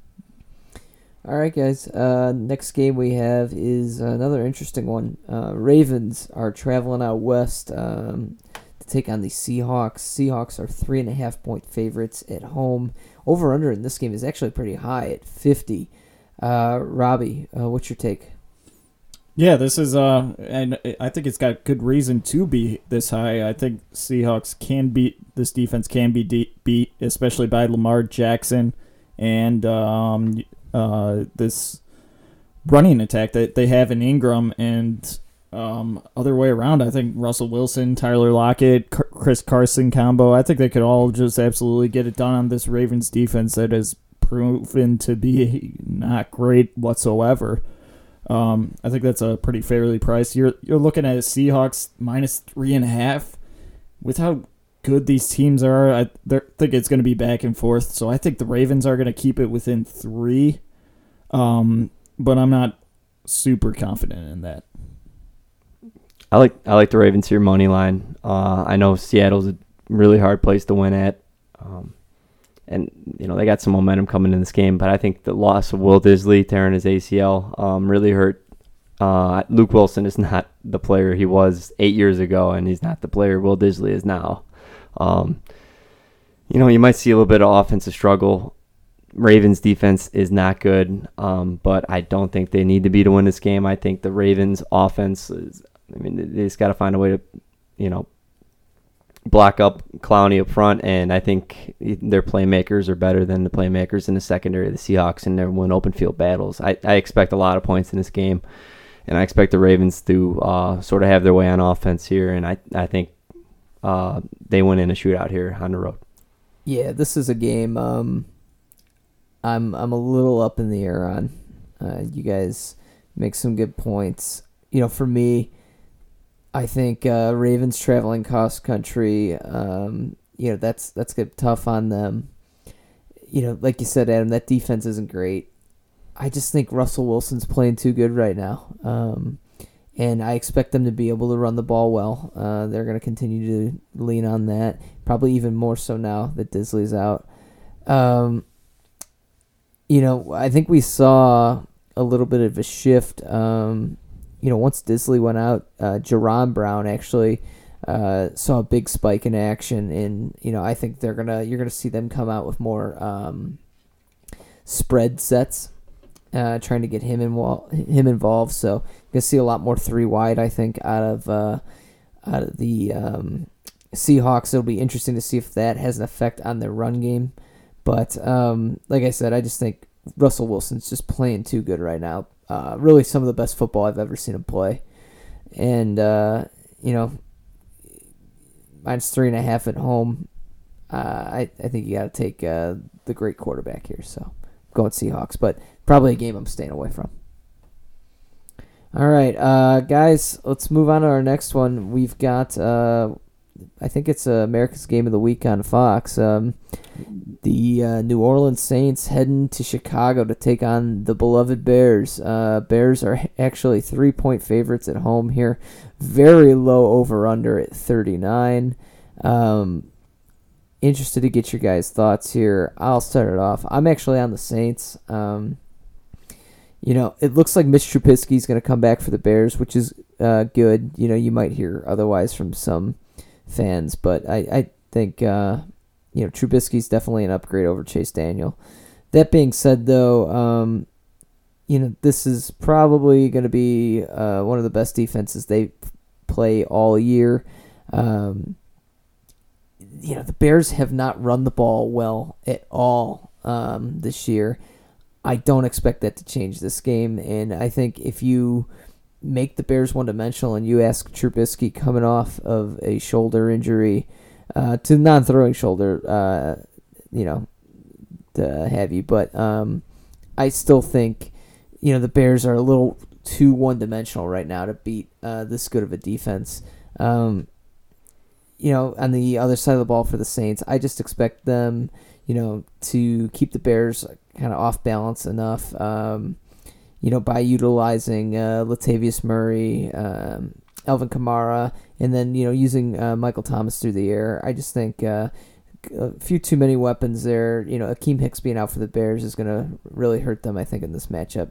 All right, guys. Uh, next game we have is another interesting one. Uh, Ravens are traveling out west um, to take on the Seahawks. Seahawks are three and a half point favorites at home. Over under in this game is actually pretty high at fifty. Uh, Robbie, uh, what's your take? Yeah, this is uh, and I think it's got good reason to be this high. I think Seahawks can beat this defense can be de- beat, especially by Lamar Jackson and um, uh, this running attack that they have in Ingram and um, other way around. I think Russell Wilson, Tyler Lockett, Chris Carson combo. I think they could all just absolutely get it done on this Ravens defense that has proven to be not great whatsoever. Um, I think that's a pretty fairly priced. You're you're looking at Seahawks minus three and a half. With how good these teams are, I think it's going to be back and forth. So I think the Ravens are going to keep it within three. Um, but I'm not super confident in that. I like I like the Ravens here money line. Uh, I know Seattle's a really hard place to win at, um, and you know they got some momentum coming in this game. But I think the loss of Will Dissly tearing his ACL um, really hurt. Uh, Luke Wilson is not the player he was eight years ago, and he's not the player Will Dissly is now. Um, you know, you might see a little bit of offensive struggle. Ravens defense is not good, um, but I don't think they need to be to win this game. I think the Ravens offense is. I mean, they just got to find a way to, you know, block up Clowney up front, and I think their playmakers are better than the playmakers in the secondary of the Seahawks, and they're win open field battles. I, I expect a lot of points in this game, and I expect the Ravens to uh, sort of have their way on offense here, and I I think uh, they win in a shootout here on the road. Yeah, this is a game. Um, I'm I'm a little up in the air on. Uh, you guys make some good points. You know, for me, I think uh, Ravens traveling cross country. Um, you know, that's that's good tough on them. You know, like you said, Adam, that defense isn't great. I just think Russell Wilson's playing too good right now. Um, and I expect them to be able to run the ball well. Uh, they're going to continue to lean on that, probably even more so now that Dissly's out. Um, you know, I think we saw a little bit of a shift. Um, you know, once Dissly went out, uh, Jaron Brown actually uh, saw a big spike in action, and you know, I think they're gonna you're gonna see them come out with more um, spread sets, uh, trying to get him involved. Him involved, so you're gonna see a lot more three wide. I think out of uh, out of the um, Seahawks. It'll be interesting to see if that has an effect on their run game. But um, like I said, I just think Russell Wilson's just playing too good right now. Uh, really, some of the best football I've ever seen him play. And uh, you know, minus three and a half at home. Uh, I I think you got to take uh, the great quarterback here. So going Seahawks, but probably a game I'm staying away from. All right, uh, guys, let's move on to our next one. We've got, uh, I think it's uh, America's Game of the Week on Fox. Um, the uh, New Orleans Saints heading to Chicago to take on the beloved Bears. Uh, Bears are actually three point favorites at home here. Very low over under at 39. Um, interested to get your guys' thoughts here. I'll start it off. I'm actually on the Saints. Um, you know, it looks like Mitch Trubisky's going to come back for the Bears, which is uh, good. You know, you might hear otherwise from some fans, but I, I think, uh, you know, Trubisky's definitely an upgrade over Chase Daniel. That being said, though, um, you know, this is probably going to be uh, one of the best defenses they play all year. Um, you know, the Bears have not run the ball well at all um, this year. I don't expect that to change this game, and I think if you make the Bears one dimensional and you ask Trubisky coming off of a shoulder injury uh, to non throwing shoulder, uh, you know, to have you, but um, I still think you know the Bears are a little too one dimensional right now to beat uh, this good of a defense. Um, you know, on the other side of the ball for the Saints, I just expect them, you know, to keep the Bears kind of off balance enough, um, you know, by utilizing uh, Latavius Murray, um, Alvin Kamara, and then, you know, using uh, Michael Thomas through the air. I just think uh, a few too many weapons there. You know, Akeem Hicks being out for the Bears is going to really hurt them, I think, in this matchup.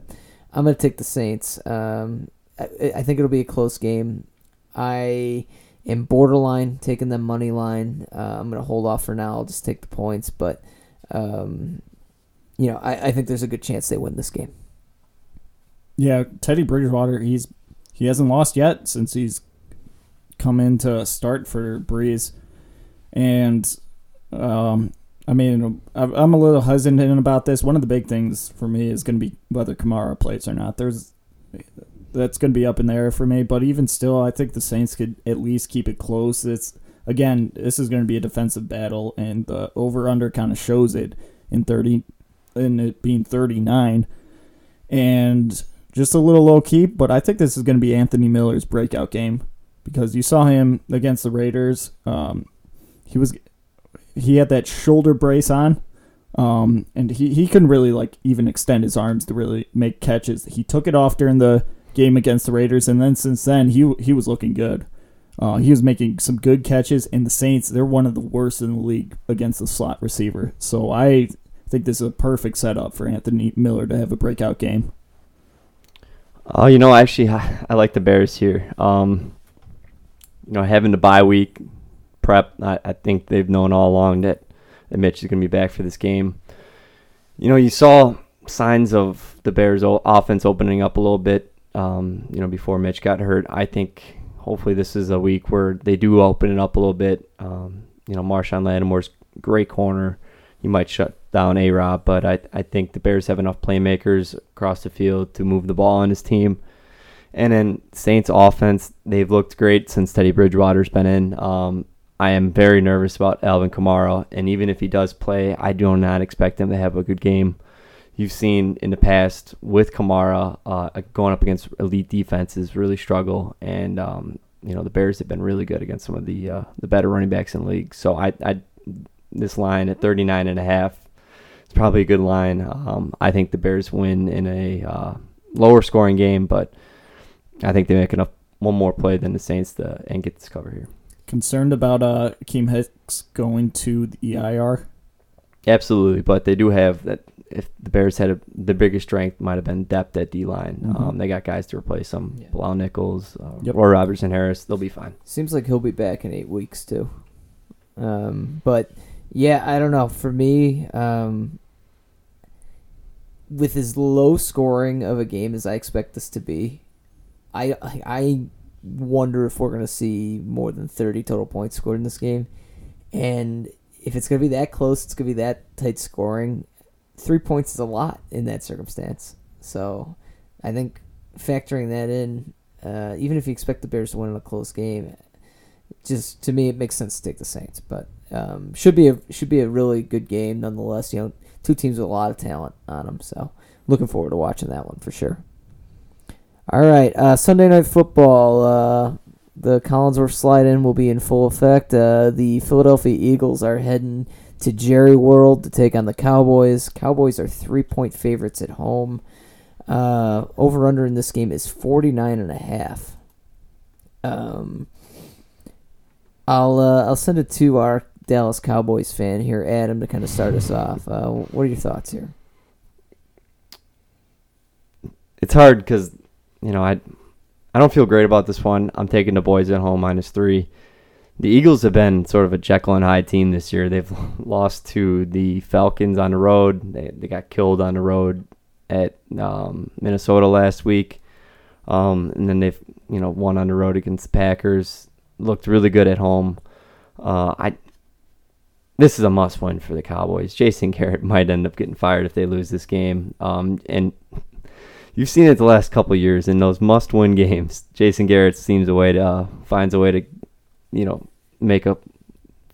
I'm going to take the Saints. Um, I, I think it'll be a close game. I am borderline taking them money line. Uh, I'm going to hold off for now. I'll just take the points, but um, you know, I, I think there's a good chance they win this game. Yeah, Teddy Bridgewater, he's he hasn't lost yet since he's come in to start for Brees, and um, I mean, I'm a little hesitant about this. One of the big things for me is going to be whether Kamara plays or not. There's that's going to be up in the air for me, but even still, I think the Saints could at least keep it close. It's again, this is going to be a defensive battle, and the over under kind of shows it in thirty, in it being thirty nine, and just a little low key. But I think this is going to be Anthony Miller's breakout game because you saw him against the Raiders. Um, he was he had that shoulder brace on. Um, and he, he couldn't really like even extend his arms to really make catches. He took it off during the game against the Raiders, and then since then he he was looking good. Uh, he was making some good catches, and the Saints they're one of the worst in the league against the slot receiver. So I think this is a perfect setup for Anthony Miller to have a breakout game. Oh, you know, actually, I, I like the Bears here. Um, you know, having the bye week prep, I, I think they've known all along that, that Mitch is going to be back for this game. You know, you saw signs of the Bears' offense opening up a little bit. Um, you know, before Mitch got hurt, I think hopefully this is a week where they do open it up a little bit. Um, you know, Marshon Lattimore's great corner. You might shut down A Rob, but I I think the Bears have enough playmakers across the field to move the ball on his team. And then Saints offense, they've looked great since Teddy Bridgewater's been in. Um, I am very nervous about Alvin Kamara, and even if he does play, I do not expect him to have a good game. You've seen in the past with Kamara uh, going up against elite defenses really struggle, and um, you know the Bears have been really good against some of the uh, the better running backs in the league. So I, I this line at 39 and a half probably a good line. Um, I think the Bears win in a uh, lower scoring game, but I think they make enough one more play than the Saints to and get this cover here. Concerned about uh, Keem Hicks going to the EIR? Absolutely, but they do have that. If the Bears had a, the biggest strength, might have been depth at D line. Mhm. Um, they got guys to replace them. Yeah. Bilal Nichols, uh, Yep. Roy Robertson Harris. They'll be fine. Seems like he'll be back in eight weeks too. Um, but yeah, I don't know. For me, um, with as low scoring of a game as I expect this to be, I I, wonder if we're gonna see more than thirty total points scored in this game, and if it's gonna be that close, it's gonna be that tight scoring. Three points is a lot in that circumstance. So, I think factoring that in, uh, even if you expect the Bears to win in a close game, just to me it makes sense to take the Saints. But um, should be a should be a really good game nonetheless. You know, two teams with a lot of talent on them. So looking forward to watching that one for sure. All right, uh, Sunday night football. Uh, the Collinsworth slide in will be in full effect. Uh, the Philadelphia Eagles are heading to Jerry World to take on the Cowboys. Cowboys are three point favorites at home. Uh, over under in this game is 49 and a half. Um, I'll uh, I'll send it to our Dallas Cowboys fan here, Adam, to kind of start us off. Uh, what are your thoughts here? It's hard because you know I I don't feel great about this one. I'm taking the boys at home minus three. The Eagles have been sort of a Jekyll and Hyde team this year. They've lost to the Falcons on the road. They they got killed on the road at um, Minnesota last week, um, and then they've you know won on the road against the Packers. Looked really good at home. Uh, I this is a must win for the Cowboys. Jason Garrett might end up getting fired if they lose this game. Um, and you've seen it the last couple years in those must win games. Jason Garrett seems a way to uh, finds a way to, you know, make a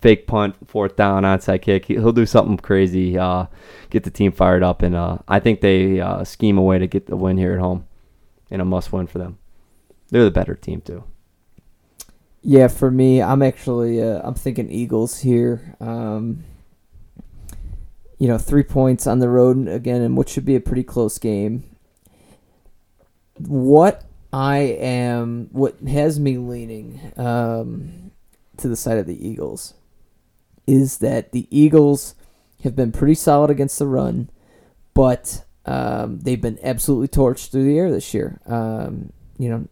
fake punt, fourth down, onside kick. He'll do something crazy, uh, get the team fired up, and uh, I think they uh, scheme a way to get the win here at home, and a must win for them. They're the better team too. Yeah, for me, I'm actually uh, I'm thinking Eagles here. Um, you know, three points on the road again, in what should be a pretty close game. What I am, what has me leaning um, to the side of the Eagles, is that the Eagles have been pretty solid against the run, but um, they've been absolutely torched through the air this year. Um, you know,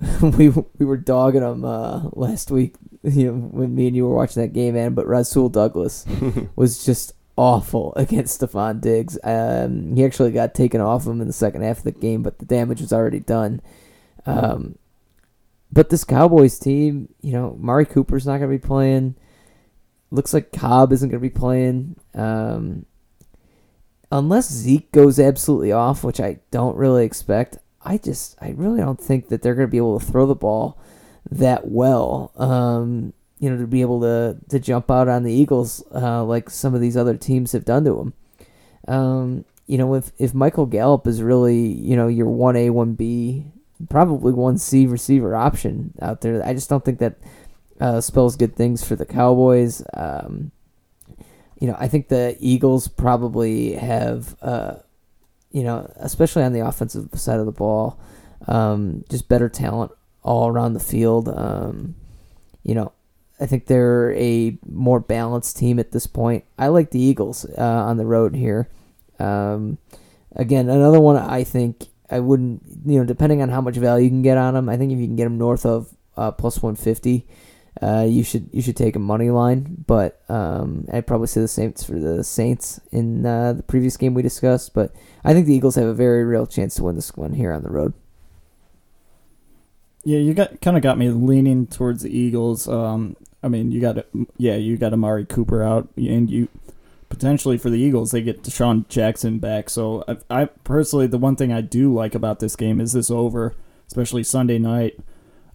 we we were dogging them uh, last week. You know, when me and you were watching that game, man. But Rasul Douglas was just awful against Stefon Diggs. Um, he actually got taken off him in the second half of the game, but the damage was already done. Um, but this Cowboys team, you know, Mari Cooper's not going to be playing. Looks like Cobb isn't going to be playing. Um, unless Zeke goes absolutely off, which I don't really expect. I just, I really don't think that they're going to be able to throw the ball that well. Um, you know, to be able to to jump out on the Eagles uh, like some of these other teams have done to them. Um, you know, if if Michael Gallup is really, you know, your one A, one B, probably one C receiver option out there, I just don't think that uh, spells good things for the Cowboys. Um, you know, I think the Eagles probably have, uh, you know, especially on the offensive side of the ball, um, just better talent all around the field. Um, you know, I think they're a more balanced team at this point. I like the Eagles uh, on the road here. Um, again, another one I think I wouldn't, you know, depending on how much value you can get on them, I think if you can get them north of uh, plus 150, uh, you should you should take a money line. But um, I'd probably say the same for the Saints in uh, the previous game we discussed. But I think the Eagles have a very real chance to win this one here on the road. Yeah, you got kind of got me leaning towards the Eagles. Um, I mean, you got yeah, you got Amari Cooper out, and you potentially for the Eagles they get DeSean Jackson back. So I, I personally, the one thing I do like about this game is this over, especially Sunday night.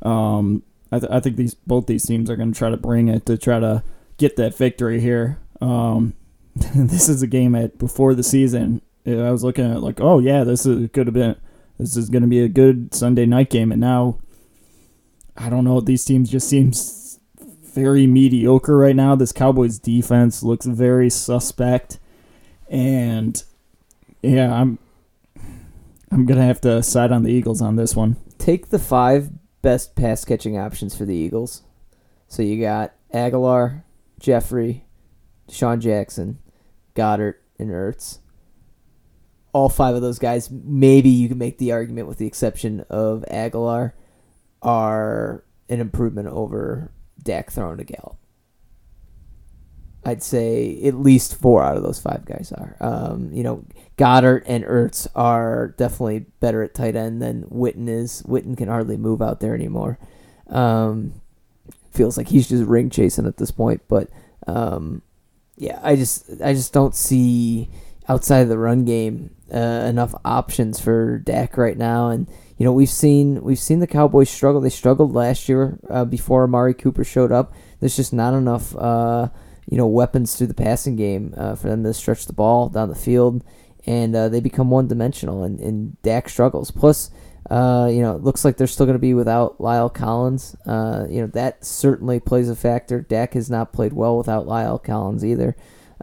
Um, I, th- I think these both these teams are going to try to bring it to try to get that victory here. Um, this is a game at before the season. I was looking at like, oh yeah, this is could have been this is going to be a good Sunday night game, and now I don't know. These teams just seems very mediocre right now. This Cowboys defense looks very suspect, and yeah, I'm I'm gonna have to side on the Eagles on this one. Take the five best pass catching options for the Eagles. So you got Agholor, Jeffery, Sean Jackson, Goedert, and Ertz. All five of those guys, maybe you can make the argument, with the exception of Agholor, are an improvement over Dak throwing to Gallup. I'd say at least four out of those five guys are. Um, you know, Goedert and Ertz are definitely better at tight end than Witten is. Witten can hardly move out there anymore. Um, feels like he's just ring chasing at this point. But um, yeah, I just I just don't see outside of the run game uh, enough options for Dak right now. And you know we've seen we've seen the Cowboys struggle. They struggled last year uh, before Amari Cooper showed up. There's just not enough. Uh, you know weapons through the passing game uh, for them to stretch the ball down the field, and uh, they become one dimensional. And, and Dak struggles. Plus, uh, you know, it looks like they're still going to be without La'el Collins. Uh, you know that certainly plays a factor. Dak has not played well without La'el Collins either.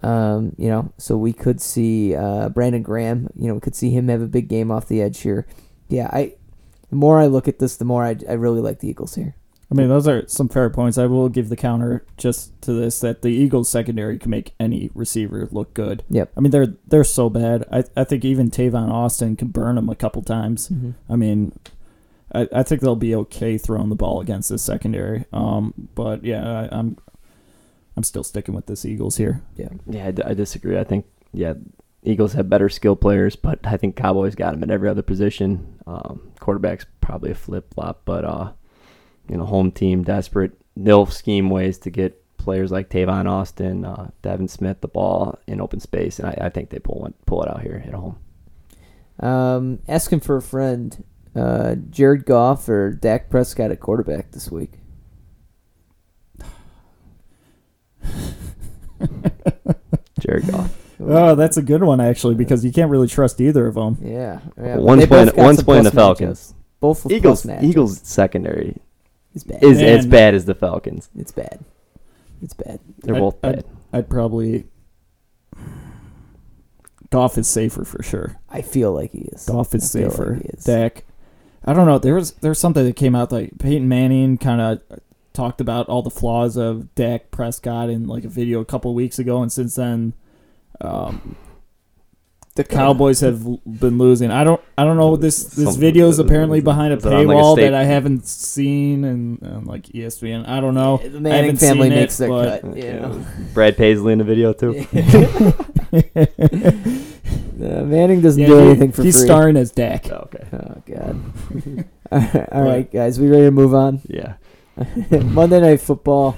Um, you know, so we could see uh, Brandon Graham. You know, we could see him have a big game off the edge here. Yeah, I. The more I look at this, the more I, I really like the Eagles here. I mean, those are some fair points. I will give the counter just to this that the Eagles secondary can make any receiver look good. Yep. I mean, they're they're so bad. I I think even Tavon Austin can burn them a couple times. I mean, I, I think they'll be okay throwing the ball against this secondary. Um, but yeah, I, I'm I'm still sticking with this Eagles here. Yeah. Yeah, I, d- I disagree. I think yeah, Eagles have better skill players, but I think Cowboys got them at every other position. Um, quarterback's probably a flip flop, but uh, you know, home team desperate. They'll scheme ways to get players like Tavon Austin, uh, Devin Smith the ball in open space, and I, I think they pull one, pull it out here at home. Um, asking for a friend, uh, Jared Goff or Dak Prescott at quarterback this week. Jared Goff. Oh, that's a good one actually because you can't really trust either of them. Yeah, yeah. but One's playing- one's playing the plus matchups. Falcons. Both Eagles. Eagles secondary is bad. is as Man. bad as the Falcons. It's bad. It's bad. They're I'd- both I'd- bad. I'd probably Goff is safer for sure. I feel like he is. Goff is I feel safer. like he is. Dak. I don't know. There was there's something that came out like Peyton Manning kind of talked about all the flaws of Dak Prescott in like a video a couple weeks ago, and since then, um, the Cowboys have been losing. I don't I don't know. This this Some- video is apparently behind a is it on, like, a paywall that I haven't seen and, and like ESPN. I don't know. The I Manning haven't family seen makes it, their but- cut. You know. Brad Paisley in the video too. Uh, Manning doesn't Yeah, do he- anything for he's free. starring as Dak. Oh, okay. Oh God. all right, all right, guys, we ready to move on? Yeah. Monday Night Football.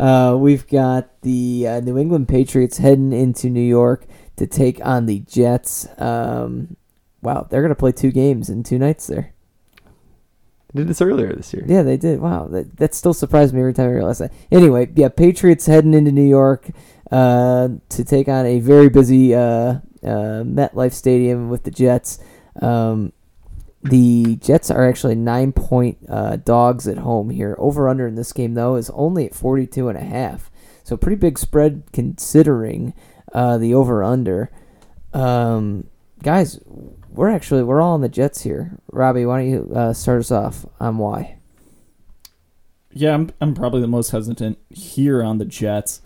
Uh, we've got the uh, New England Patriots heading into New York to take on the Jets. Um, wow, they're gonna play two games in two nights there. They did this earlier this year. Yeah, they did. Wow, that, that still surprised me every time I realized that. Anyway, yeah, Patriots heading into New York uh, to take on a very busy uh, uh, MetLife Stadium with the Jets. Um, the Jets are actually nine point uh, dogs at home here. Over under in this game though is only at forty two and a half. So pretty big spread considering uh, the over under. Um, guys, we're actually we're all on the Jets here. Robbie, why don't you uh, start us off on why? Yeah, I'm I'm probably the most hesitant here on the Jets.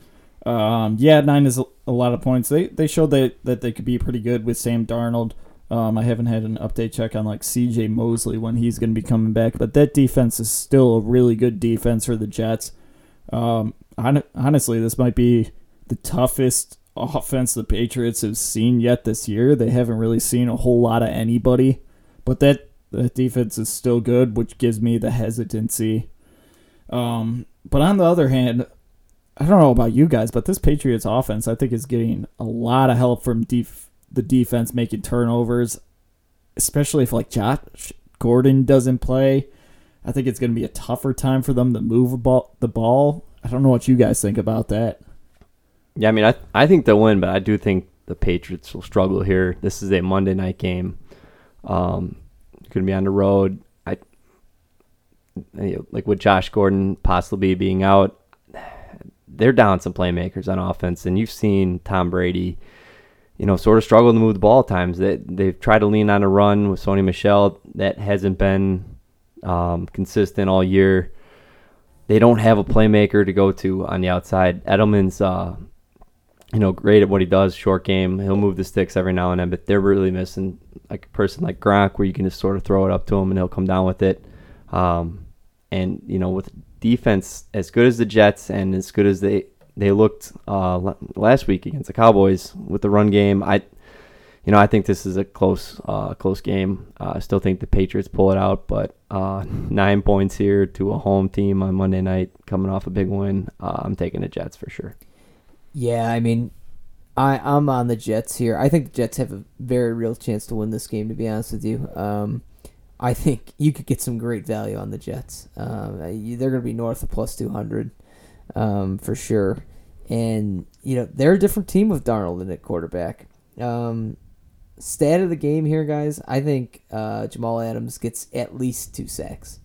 Um, yeah, nine is a, lot of points. They they showed that that they could be pretty good with Sam Darnold. Um, I haven't had an update check on like C.J. Mosley when he's going to be coming back, but that defense is still a really good defense for the Jets. Um, hon- honestly, this might be the toughest offense the Patriots have seen yet this year. They haven't really seen a whole lot of anybody, but that that defense is still good, which gives me the hesitancy. Um, but on the other hand, I don't know about you guys, but this Patriots offense, I think, is getting a lot of help from def- the defense making turnovers, especially if like Josh Gordon doesn't play. I think it's going to be a tougher time for them to move the ball. I don't know what you guys think about that. Yeah, I mean, I I think they'll win, but I do think the Patriots will struggle here. This is a Monday night game. Um, going to be on the road. I like with Josh Gordon possibly being out, they're down some playmakers on offense, and you've seen Tom Brady. you know, sort of struggle to move the ball at times. They they've tried to lean on a run with Sony Michel that hasn't been um, consistent all year. They don't have a playmaker to go to on the outside. Edelman's, uh, you know, great at what he does, short game. He'll move the sticks every now and then, but they're really missing like a person like Gronk where you can just sort of throw it up to him and he'll come down with it. Um, and you know, with defense as good as the Jets and as good as they they looked uh, last week against the Cowboys with the run game, I, you know, I think this is a close uh, close game. Uh, I still think the Patriots pull it out, but uh, nine points here to a home team on Monday night, coming off a big win. Uh, I'm taking the Jets for sure. Yeah, I mean, I I'm on the Jets here. I think the Jets have a very real chance to win this game. To be honest with you, um, I think you could get some great value on the Jets. Um, they're going to be north of plus two hundred um, for sure, and you know they're a different team with Darnold in at quarterback. Um, stat of the game here, guys. I think uh, Jamal Adams gets at least two sacks.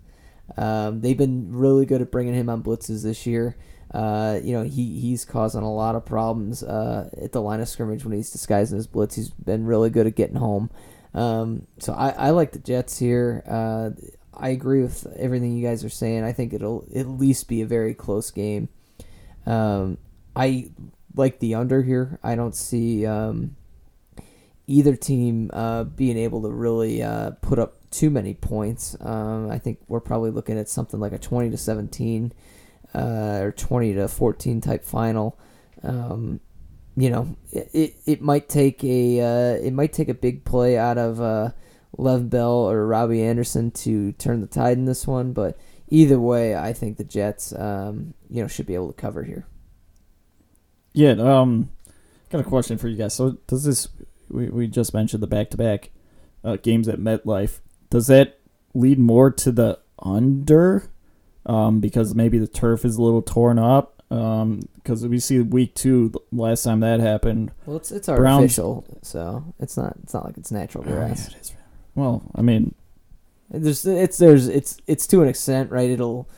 Um, they've been really good at bringing him on blitzes this year. Uh, you know, he, he's causing a lot of problems uh, at the line of scrimmage when he's disguising his blitz. He's been really good at getting home. Um, so I, I like the Jets here. Uh, I agree with everything you guys are saying. I think it'll at least be a very close game. Um, I like the under here. I don't see um, either team uh, being able to really uh, put up too many points. Um, I think we're probably looking at something like a 20 to 17 uh, or 20 to 14 type final. Um, you know, it, it, it might take a uh, it might take a big play out of uh, Lev Bell or Robbie Anderson to turn the tide in this one, but either way, I think the Jets um, you know should be able to cover here. Yeah, um, got a question for you guys. So does this? We, we just mentioned the back to back games at MetLife. Does that lead more to the under? Um, because maybe the turf is a little torn up. Um, because we see week two last time that happened. Well, it's it's Browns- artificial, so it's not it's not like it's natural grass. Well, I mean, There's it's there's it's it's to an extent, right? It'll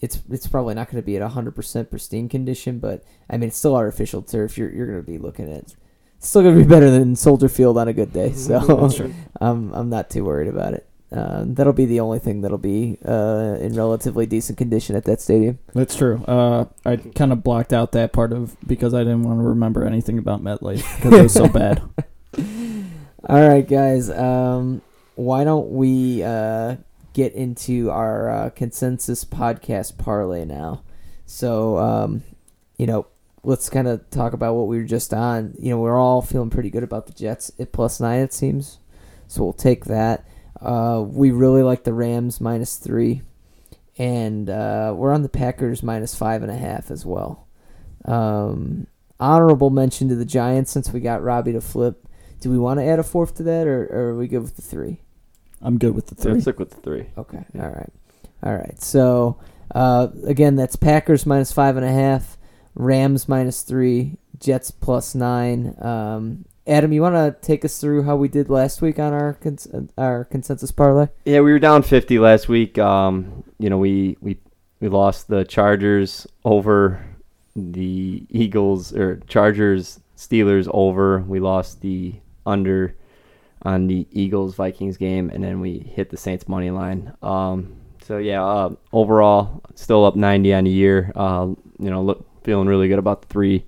it's it's probably not going to be at hundred percent pristine condition, but I mean it's still artificial turf. You're you're going to be looking at it's still going to be better than Soldier Field on a good day. So I'm I'm not too worried about it. Uh, that'll be the only thing that'll be uh, in relatively decent condition at that stadium. that's true. Uh, I kind of blocked out that part of because I didn't want to remember anything about MetLife because it was so bad. All right, guys. Um, why don't we uh, get into our uh, consensus podcast parlay now? So, um, you know, let's kind of talk about what we were just on. You know, we're all feeling pretty good about the Jets at plus nine, it seems. So we'll take that. Uh, we really like the Rams minus three, and uh, we're on the Packers minus five and a half as well. Um, honorable mention to the Giants since we got Robbie to flip. Do we want to add a fourth to that, or, or are we good with the three? I'm good with the three. let's stick with the three. Okay. All right. All right. So uh, again, that's Packers minus five and a half, Rams minus three, Jets plus nine. Um, Adam, you want to take us through how we did last week on our cons- our consensus parlay? Yeah, we were down 50 last week. Um, you know, we we we lost the Chargers over the Eagles or Chargers Steelers over. We lost the under on the Eagles Vikings game, and then we hit the Saints money line. Um, so yeah, uh, overall still up 90 on the year. Uh, you know, look feeling really good about the three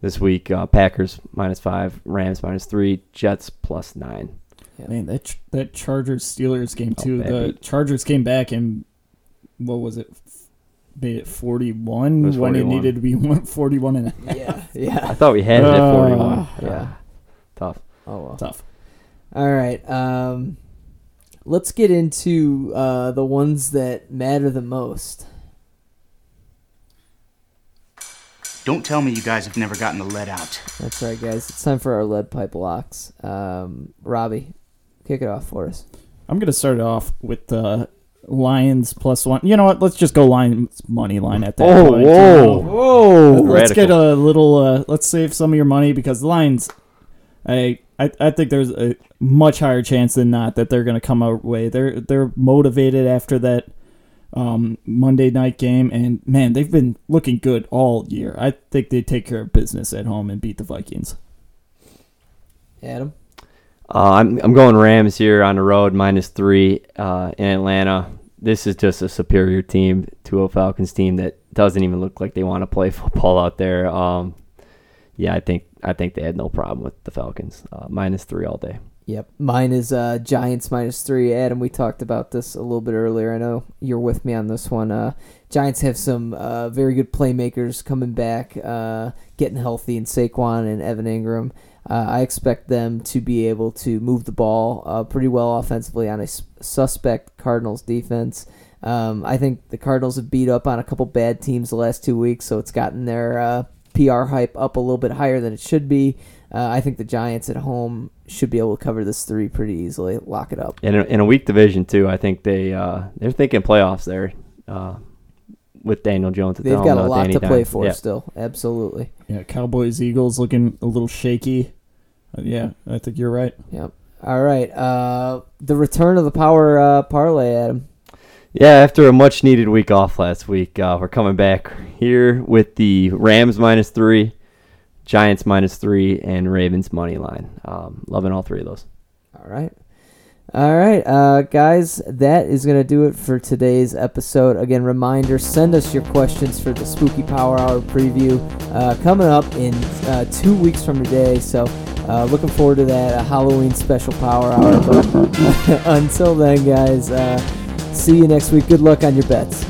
this week. Uh, Packers minus five, Rams minus three, Jets plus nine. Man, that ch- that Chargers Steelers game Oh, too. bad the beat. Chargers came back and what was it? Made it 41 It was when it needed to be one- 41 and a half. Yeah. I thought we had it at Uh, 41. yeah. Tough. Oh well. Tough. All right. Um, let's get into uh, the ones that matter the most. Don't tell me you guys have never gotten the lead out. That's right, guys. It's time for our lead pipe locks. Um, Robbie, kick it off for us. I'm gonna start off with the Lions plus one. You know what? Let's just go Lions money line at that. Oh, point. whoa. Whoa! Let's get a little. Uh, let's save some of your money because the Lions. I, I I think there's a much higher chance than not that they're going to come our way. They're they're motivated after that um, Monday night game, and man, they've been looking good all year. I think they take care of business at home and beat the Vikings. Adam. Uh, I'm I'm going Rams here on the road minus three uh, in Atlanta. This is just a superior team to a Falcons team that doesn't even look like they want to play football out there. Um, yeah, I think I think they had no problem with the Falcons uh, minus three all day. Yep. Mine is uh, Giants minus three. Adam, we talked about this a little bit earlier. I know you're with me on this one. Uh, Giants have some uh, very good playmakers coming back, uh, getting healthy in Saquon and Evan Engram. Uh, I expect them to be able to move the ball uh, pretty well offensively on a suspect Cardinals defense. Um, I think the Cardinals have beat up on a couple bad teams the last two weeks, so it's gotten their PR hype up a little bit higher than it should be. I think the Giants at home should be able to cover this three pretty easily. Lock it up. In a, in a weak division too, I think they uh, they're thinking playoffs there uh, with Daniel Jones. At They've helm, got a lot Danny to play Dimes. for Yeah. still. Absolutely. Yeah, Cowboys Eagles looking a little shaky. Uh, yeah, I think you're right. Yep. All right. Uh, the return of the power uh, parlay, Adam. Yeah, after a much needed week off last week, uh, we're coming back here with the Rams minus three, Giants minus three, and Ravens money line. Um, loving all three of those. All right. All right, uh, guys, that is going to do it for today's episode. Again, reminder send us your questions for the Spooky Power Hour preview uh, coming up in uh, two weeks from today. So, uh, looking forward to that Halloween special Power Hour. But until then, guys, uh, see you next week. Good luck on your bets.